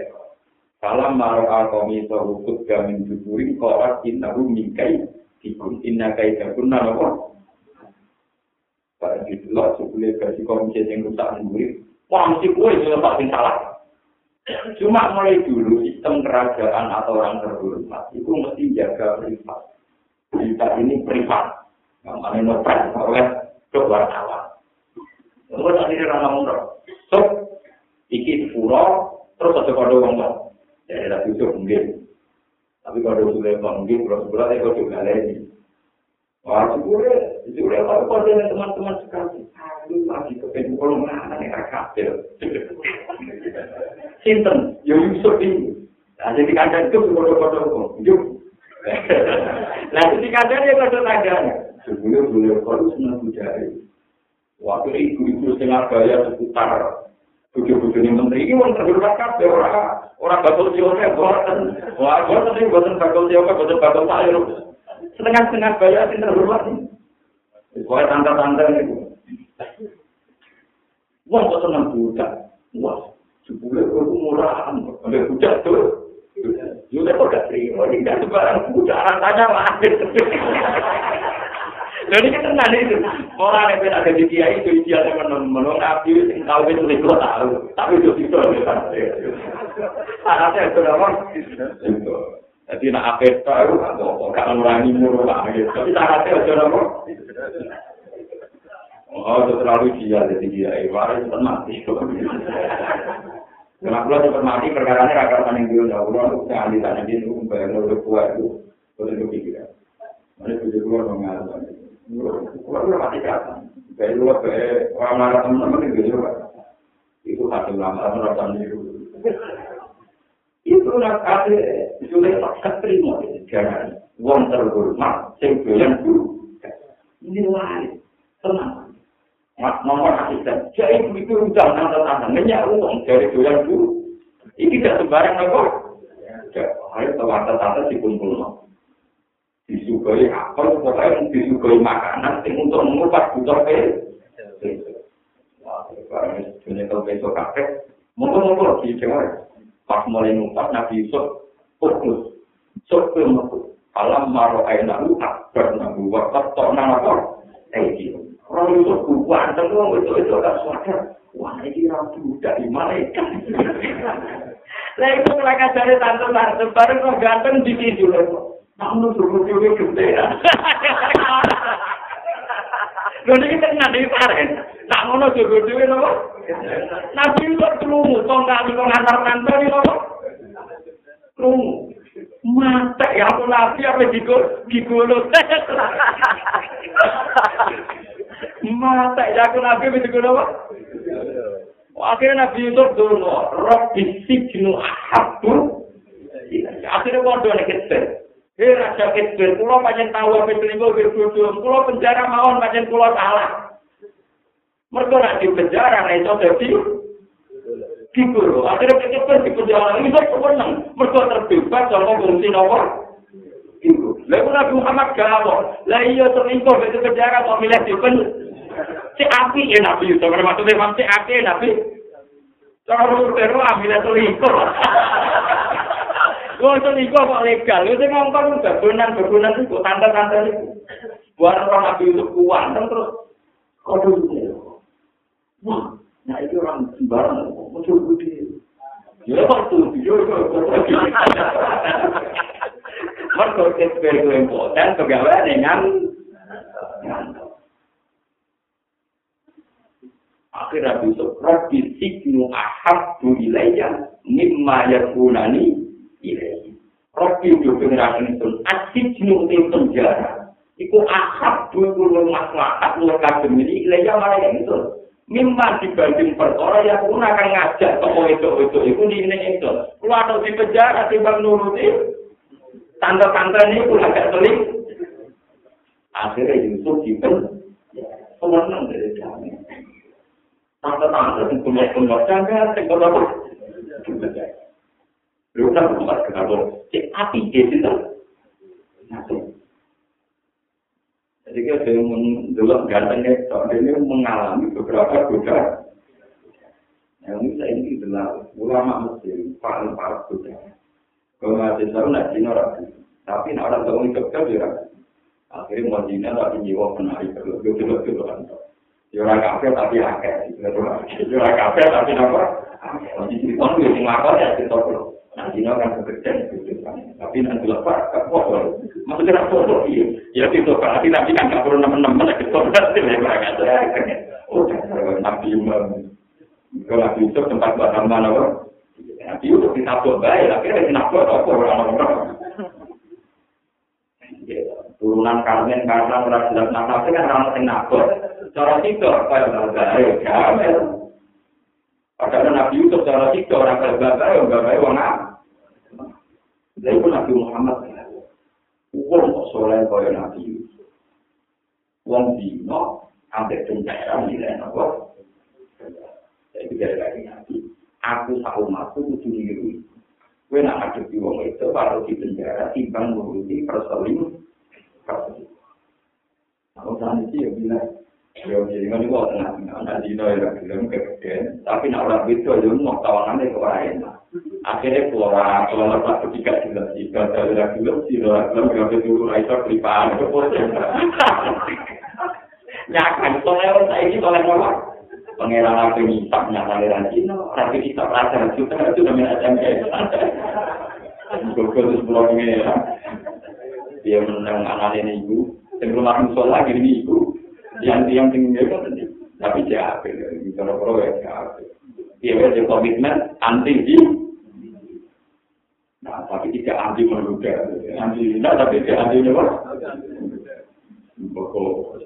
Salam maru al-qawmi sahukut gamin juburin korat innahu mingkai Ikum inna kaita kunna nopo. Barang itu lah, sebelum versi komisi yang rusak sendiri. Wah, mesti kue yang paling salah. Cuma mulai dulu sistem kerajaan atau orang terhormat itu mesti jaga privat. Berita ini privat. Yang mana nopet oleh kewartawan. Terus tadi dia orang ngomong, so, iki pura, terus ada kode ngomong. Jadi tadi itu mungkin Tapi kalau sudah kalau sudah saya kau juga lagi. Wah, sudah, sudah kalau dengan teman-teman sekali, aduh lagi kepengen kalau mana nih kafir. Sinten, yo Yusuf ini. Nah, jadi kadang itu bodoh-bodoh, yuk. Nah, jadi kadang dia kau tanya. Sebelum beliau kalau senang bujari. Waktu ibu-ibu setengah bayar seputar Bujuk-bujuk ini menteri ini orang terhormat kabeh orang orang bakal siapa buatan. Wah, buatan ini buatan bakal siapa, buatan bakal sayur. Setengah-setengah bayar ini terhormat ini. Pokoknya tanda-tanda itu. Wah, kok senang budak. Wah, sebulan itu murahan. Ada budak tuh. Juga kok gak terima. Ini gak sebarang budak. Rasanya lahir. Jadi kan tenan itu. Orang yang ada di dia itu dia yang menurut nabi yang tahu itu itu tahu. Tapi itu itu kan. Anaknya itu apa? Jadi nak akhir tahu gak ngurangi murah. Tapi syaratnya itu apa? Oh, itu terlalu dia, jadi dia, eh, waris cepat mati. Kenapa lo cepat mati, perkara ini rakyat paling dulu, ya Allah, untuk ahli tanah dia, untuk bayar itu, boleh lo pikir. Mana itu juga lo nggak Kuat lo mati kata. Kayak lo kayak orang marah teman-teman itu juga. Itu hasil lama, merasa itu. Itu nak ada, sudah tak terima, jangan. Wong terhormat, dulu. Ini lain, tenang. Nomor asisten. Jadi itu udah nang tetangga nanya uang dari doyan dulu. Ini tidak sembarang apa. Ayo tawar-tawar dikumpul no. Disukai apel, pokoknya disukai makanan, yang untuk mengupas butuh ke. Wah, ini kalau besok kakek, mungkin-mungkin di Jawa. Pas mulai ngupas, Nabi Yusuf fokus. Sok ke Alam maro aina lu akbar nabu wakaf tok nang apa? Eh, Orang itu bukan, tapi orang itu itu agak sadar. Wah, ini orang budak di malaikat. Lah itu mereka cari tante-tante, baru kok ganteng di tidur. Namun suruh juga gede. Lho iki teng ngene paren. Ngono juga dhewe nopo? Nabi itu krungu tong kali kok ngantar iki nopo? Krungu. Mata ya aku nabi apa digol digolot. Mata ya aku nabi itu kenapa? Akhirnya Nabi Yusuf dulu, roh bisiknu ahabu. Akhirnya waduh nih kecil. Hei raja kecil, kulo apa itu nih berbodoh. Kulo penjara mawon panjang kulo salah. Mereka nanti penjara, nah itu jadi Kikul, akhirnya kecil di penjara ini saya kemenang. Mereka terbebas, kalau fungsi nomor. Lalu Nabi Muhammad galau. Lah iya selingkuh itu penjara kok milih di Si api ya Nabi Yusuf, maksudnya memang si api ya Nabi. Cara teru ambil selingkuh. Wong selingkuh kok legal, itu ngomong bebunan bebunan itu tanda tanda itu. Buat orang Nabi Yusuf kuat terus kode itu. Wah, nah itu orang sembarang, muncul budi. Ya waktu video itu. Mereka kesper itu impoten, pegawai dengan akhirnya besok Rabbi siknu ahabbu ilayya mimma yakunani ilayya. Rabbi itu generasi itu asiknu di penjara. Itu ahabbu kulo maslahat kagem ini ilayya mana yang itu. Mimma dibanding perkara yang pun akan ngajak toko itu itu itu di ini itu. Kulo ada di penjara timbang nuruti tanda-tanda ini kulo agak seling akhirnya Yusuf dipen pemenang dari kami tante-tante sing kumur-kumur jangan sing kumur Lu kan tempat kenapa? Cek api dia itu. Jadi kita dulu gantengnya, soalnya ini mengalami beberapa godaan. Yang ini saya ini adalah ulama Mesir, paling parah godaan. Kalau masih tahu, nak Cina rapi. Tapi nak orang tahu itu kan dia Akhirnya mau Cina tapi jiwa penari, dulu-dulu antar. Yura kafe tapi akeh. Yura kafe tapi apa? Nanti cerita itu yang ngakal ya cerita dulu. Nanti kan bekerja Tapi nanti lepas ke foto. Maksudnya foto iya. Ya itu berarti nanti kan gak perlu nemen-nemen lagi foto berarti mereka ada. Oh, nabi umum. Kalau nabi itu tempat buat mana apa? Nabi itu kita buat baik. Akhirnya kita buat apa orang-orang. Turunan karmen karena orang jelas nafas kan orang yang nabot. cara situ kaya bagai gamel. Padahal Nabi Yusuf cara situ orang kaya bagai, bagai wong Lalu pun Nabi Muhammad Wong kok soleh kaya Nabi. Wong dino sampai pencairan nilai nopo. Jadi gara-gara Nabi, aku tahu masuk kudu niru. Kue nak ngadepi wong itu baru di penjara timbang ngurusi perseling. Kalau saat itu ya bilang, Yo jadi kan itu tenang, anak dino ya film kemudian, tapi nak orang itu aja mau tawangannya ke lain. Akhirnya keluar keluar pas ketiga jelas jika ada film sih orang film yang itu raisa pripaan ke Nyakan soalnya saya ini oleh apa? Pangeran apa ini tak aliran Cina, tapi kita rasa juga itu namanya SMS. Google itu sebelum ini dia menang anak ini ibu, sebelum aku sholat ini ibu. yang yang tinggi itu tapi siapa kalau ya siapa dia ada komitmen anti di nah tapi tidak anti menuda anti tidak tapi tidak anti apa? Pokok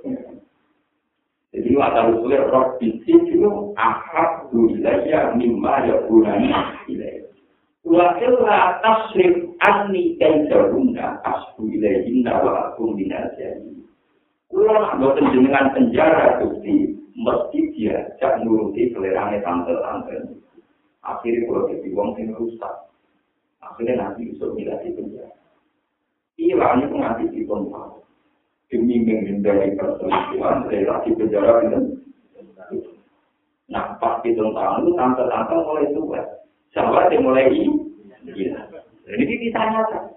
jadi asal usulnya roh bisik itu ahad wilayah mimma ya bulan wilayah wa illa tasrif anni kaidahunna asbu ilaihinna wa akum minajani Kulo nak boten jenengan penjara bukti mesti dia cak nuruti selerane tante-tante. Akhirnya kulo jadi wong sing rusak. Akhirnya nanti bisa milih di penjara. Hilang itu nanti di tahu. Demi menghindari perselingkuhan, saya di penjara itu. Nah, pas di tahun itu tante-tante mulai tua. Sahabat yang mulai ini. Jadi kita nyata.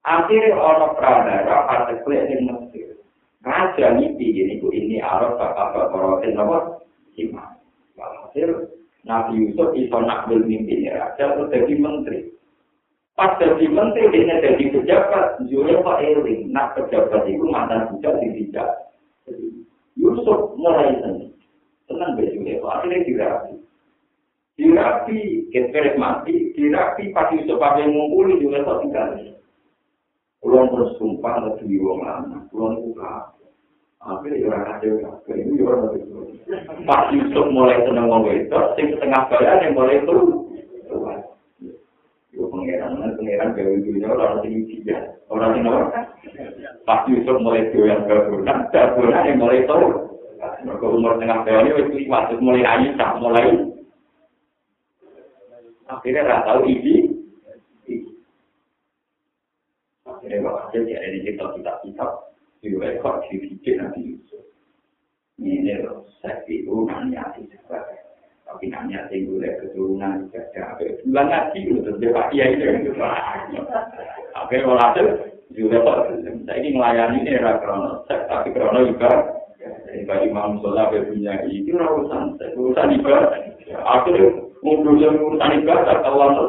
Akhirnya orang pradara partai yang Mesir. Raja mimpi ini ku ini Arab bapak bapak rotin apa? Iman. Nabi Yusuf iso nak mimpi ini raja terus jadi menteri. Pas jadi menteri dia jadi pejabat, Julia Pak Eling, nak pejabat itu mantan budak di tidak. Yusuf mulai senang, senang baju Julia akhirnya dirapi. Dirapi, kita mati, dirapi pas Yusuf pakai ngumpulin Julia Pak tinggal. Kulon terus sumpah lebih wong lama, kulon buka. Akhirnya orang kacau kabeh, itu orang lebih Pak Yusuf mulai seneng wong itu, sing setengah bayan yang mulai itu. Yo pangeran gawe dunia orang sing dia, orang sing apa? Pak Yusuf mulai doyan gabunan, gabunan yang mulai itu. Mereka umur tengah bayan itu lima, mulai ayu, mulai. Akhirnya rata tahu ini, Akhirnya Bapak Hasil dia ada di kitab-kitab di rekor di Nabi Yusuf. Ini loh, saya itu nanya di nanya tinggal dari keturunan tidak ada bulan ngaji untuk dia pak. Kiai itu oke kalau hasil juga pak saya ini melayani era krono tapi krono juga dari bagi imam sholat punya itu urusan urusan ibadah. Akhirnya ngumpulin urusan ibadah kalau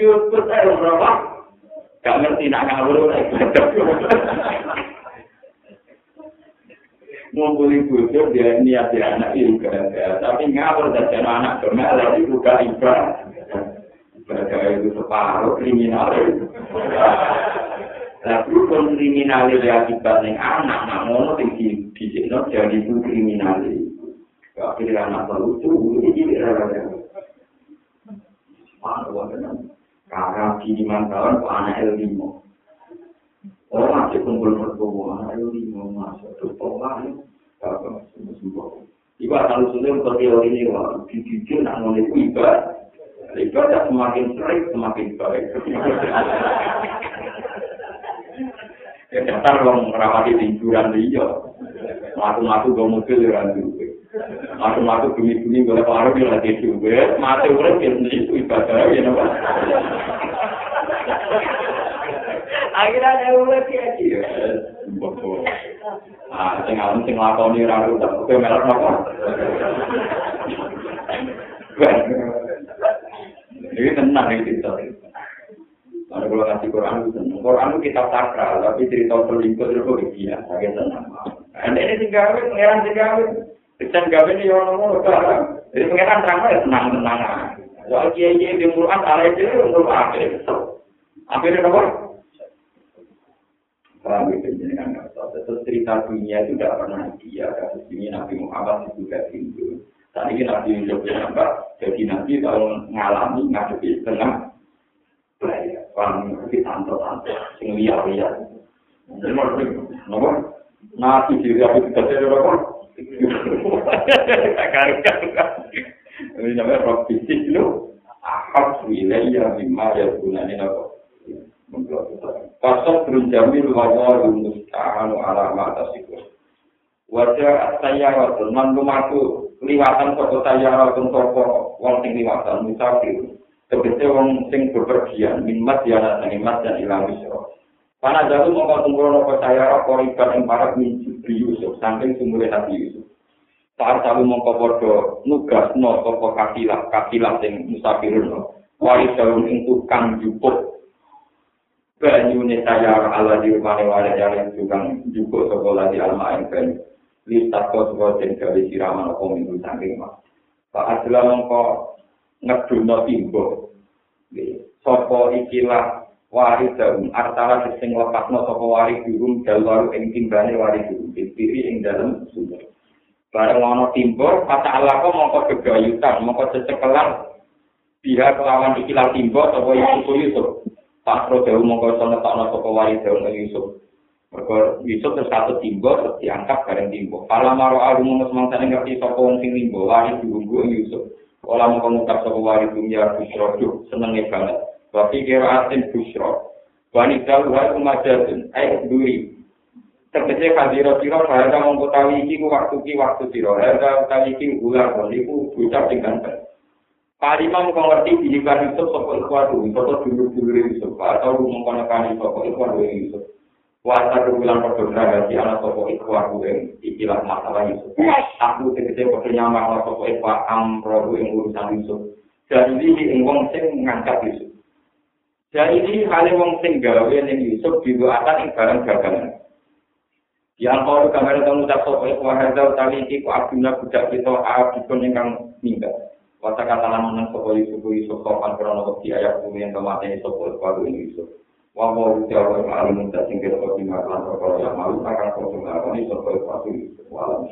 Kepet aja berapa? Gak ngerti nak ngawur lagi. Ngumpuli bujur dia niat dia anak itu tapi ngawur dan anak kemelah itu gak ibadah. Ibadah itu separuh kriminal itu. Tapi pun kriminal itu akibat yang anak, namun itu di sini jadi itu kriminal itu. Akhirnya anak terlucu, ini tidak ada. Di lima tahun, kok anak el limo. Orang masih kumpul berkumpul, anak el limo masuk. Terus orang ini, kalau sembuh-sembuh. Ibu asal usulnya untuk teori ini, wah, dijujur, nak mulai itu ibadah. Ibadah semakin sering, semakin baik. Ya dasar orang merawati tiduran dia. Matu-matu gue mobil ya Matu-matu bumi-bumi boleh paruh ya lagi juga. Mati urip ya itu ibadah ya napa. Akhirnya ada urip ya dia. Ah, sing alam sing lakoni ora udah kowe melok napa. Ini tenang ini cerita. Ada kalau ngasih Quran itu senang. Quran itu kitab sakral, tapi cerita selingkuh itu dia, saya senang. Anda ini tinggal, pengiran tinggal, Kecan gawe ini orang ngomong sekarang. Jadi pengiran terang ya senang tenang. Soal kiai kiai di Quran salah itu untuk. Akhirnya apa? Paham itu jadi kan Terus cerita dunia itu tidak pernah dia. Kasus ini Nabi Muhammad juga Hindu. Tadi ini Nabi Yusuf Jadi Nabi kalau ngalami ngadepi tengah paham iki tanto-tanto sing liya-liya. Napa? Nabi diri aku tidak ada apa? Ini namanya roh fisik lu. Ahab wilayah lima ya gunanya apa? Mengklau Pasal berjamil wawa musta'anu ala mata sikur. Wajah saya waktu man lumaku liwatan sopo saya sopo wong sing liwatan musafir. Tegese wong sing bepergian min mas ya nang mas dan ilang isro. Pana jatuh mongko tunggu nopo saya apa ibadah yang para min Yusuf saking sumule hati Yusuf. Saat sabu mongko podo nugas no sopo kafilah kafilah sing musafirun Wari daun ing tukang jupuk banyune saya ala di rumah wale jalan tukang jupuk sopo lagi alma yang banyu. Listat kau sopo den gawe siraman apa minggu saking mas. Pak adalah mongko ngeduno timbo. Sopo ikilah wari daun artara sing lepasno sopo wari durung dalwaru ing timbane wari durung. Dipiri ing dalam sumber. Bareng ana timbo, kata Allah kok mongko gegayutan, mongko cecekelan Biha kelawan ikilah timbo, sopo Yusuf Yusuf. Tak pro jauh mongko sono tak no sopo wali jauh nang Yusuf. Mereka Yusuf terus satu timbo, terus diangkat bareng timbo. Pala maro alu mongko semangsa ngerti sopo wong sing timbo, wali diunggu Yusuf. Ola mongko ngucap sopo wali dunia busro, juk senengnya banget. Tapi kira asin busro. Bani dalu hai umajatun, eh duri. Tegese kadiro siro, harga mongko tawi iki ku waktu ki waktu siro. Harga tawi iki ular, iku bucap dengan baik. Kalimah muka ngerti dihibar Yusuf sopo ikhwadu, sopo dulur-dulur Yusuf, atau muka nekani sopo ikhwadu Yusuf. Wasa kebulan perdona gasi anak sopo ikhwadu yang ikilah masalah Yusuf. Aku tegese pekerjaan masalah sopo ikhwa amrohu yang urusan Yusuf. Dan ini yang wong sing ngangkat Yusuf. Dan ini kali wong sing gawe yang Yusuf dibuatan yang barang dagangan. Yang kalau kamera tamu tak sopo ikhwa hadal tali iki ku abdullah budak kita abdikon yang minggat. Wasa kata lan menang sopo Yusuf Yusuf sopan krono kesti ayat bumi yang kemateni sopo Yusuf Yusuf. Wawa Yusuf Allah Ta'ala minta singkir sopo di yang malu akan sopo ngakoni sopo Yusuf Yusuf. Walau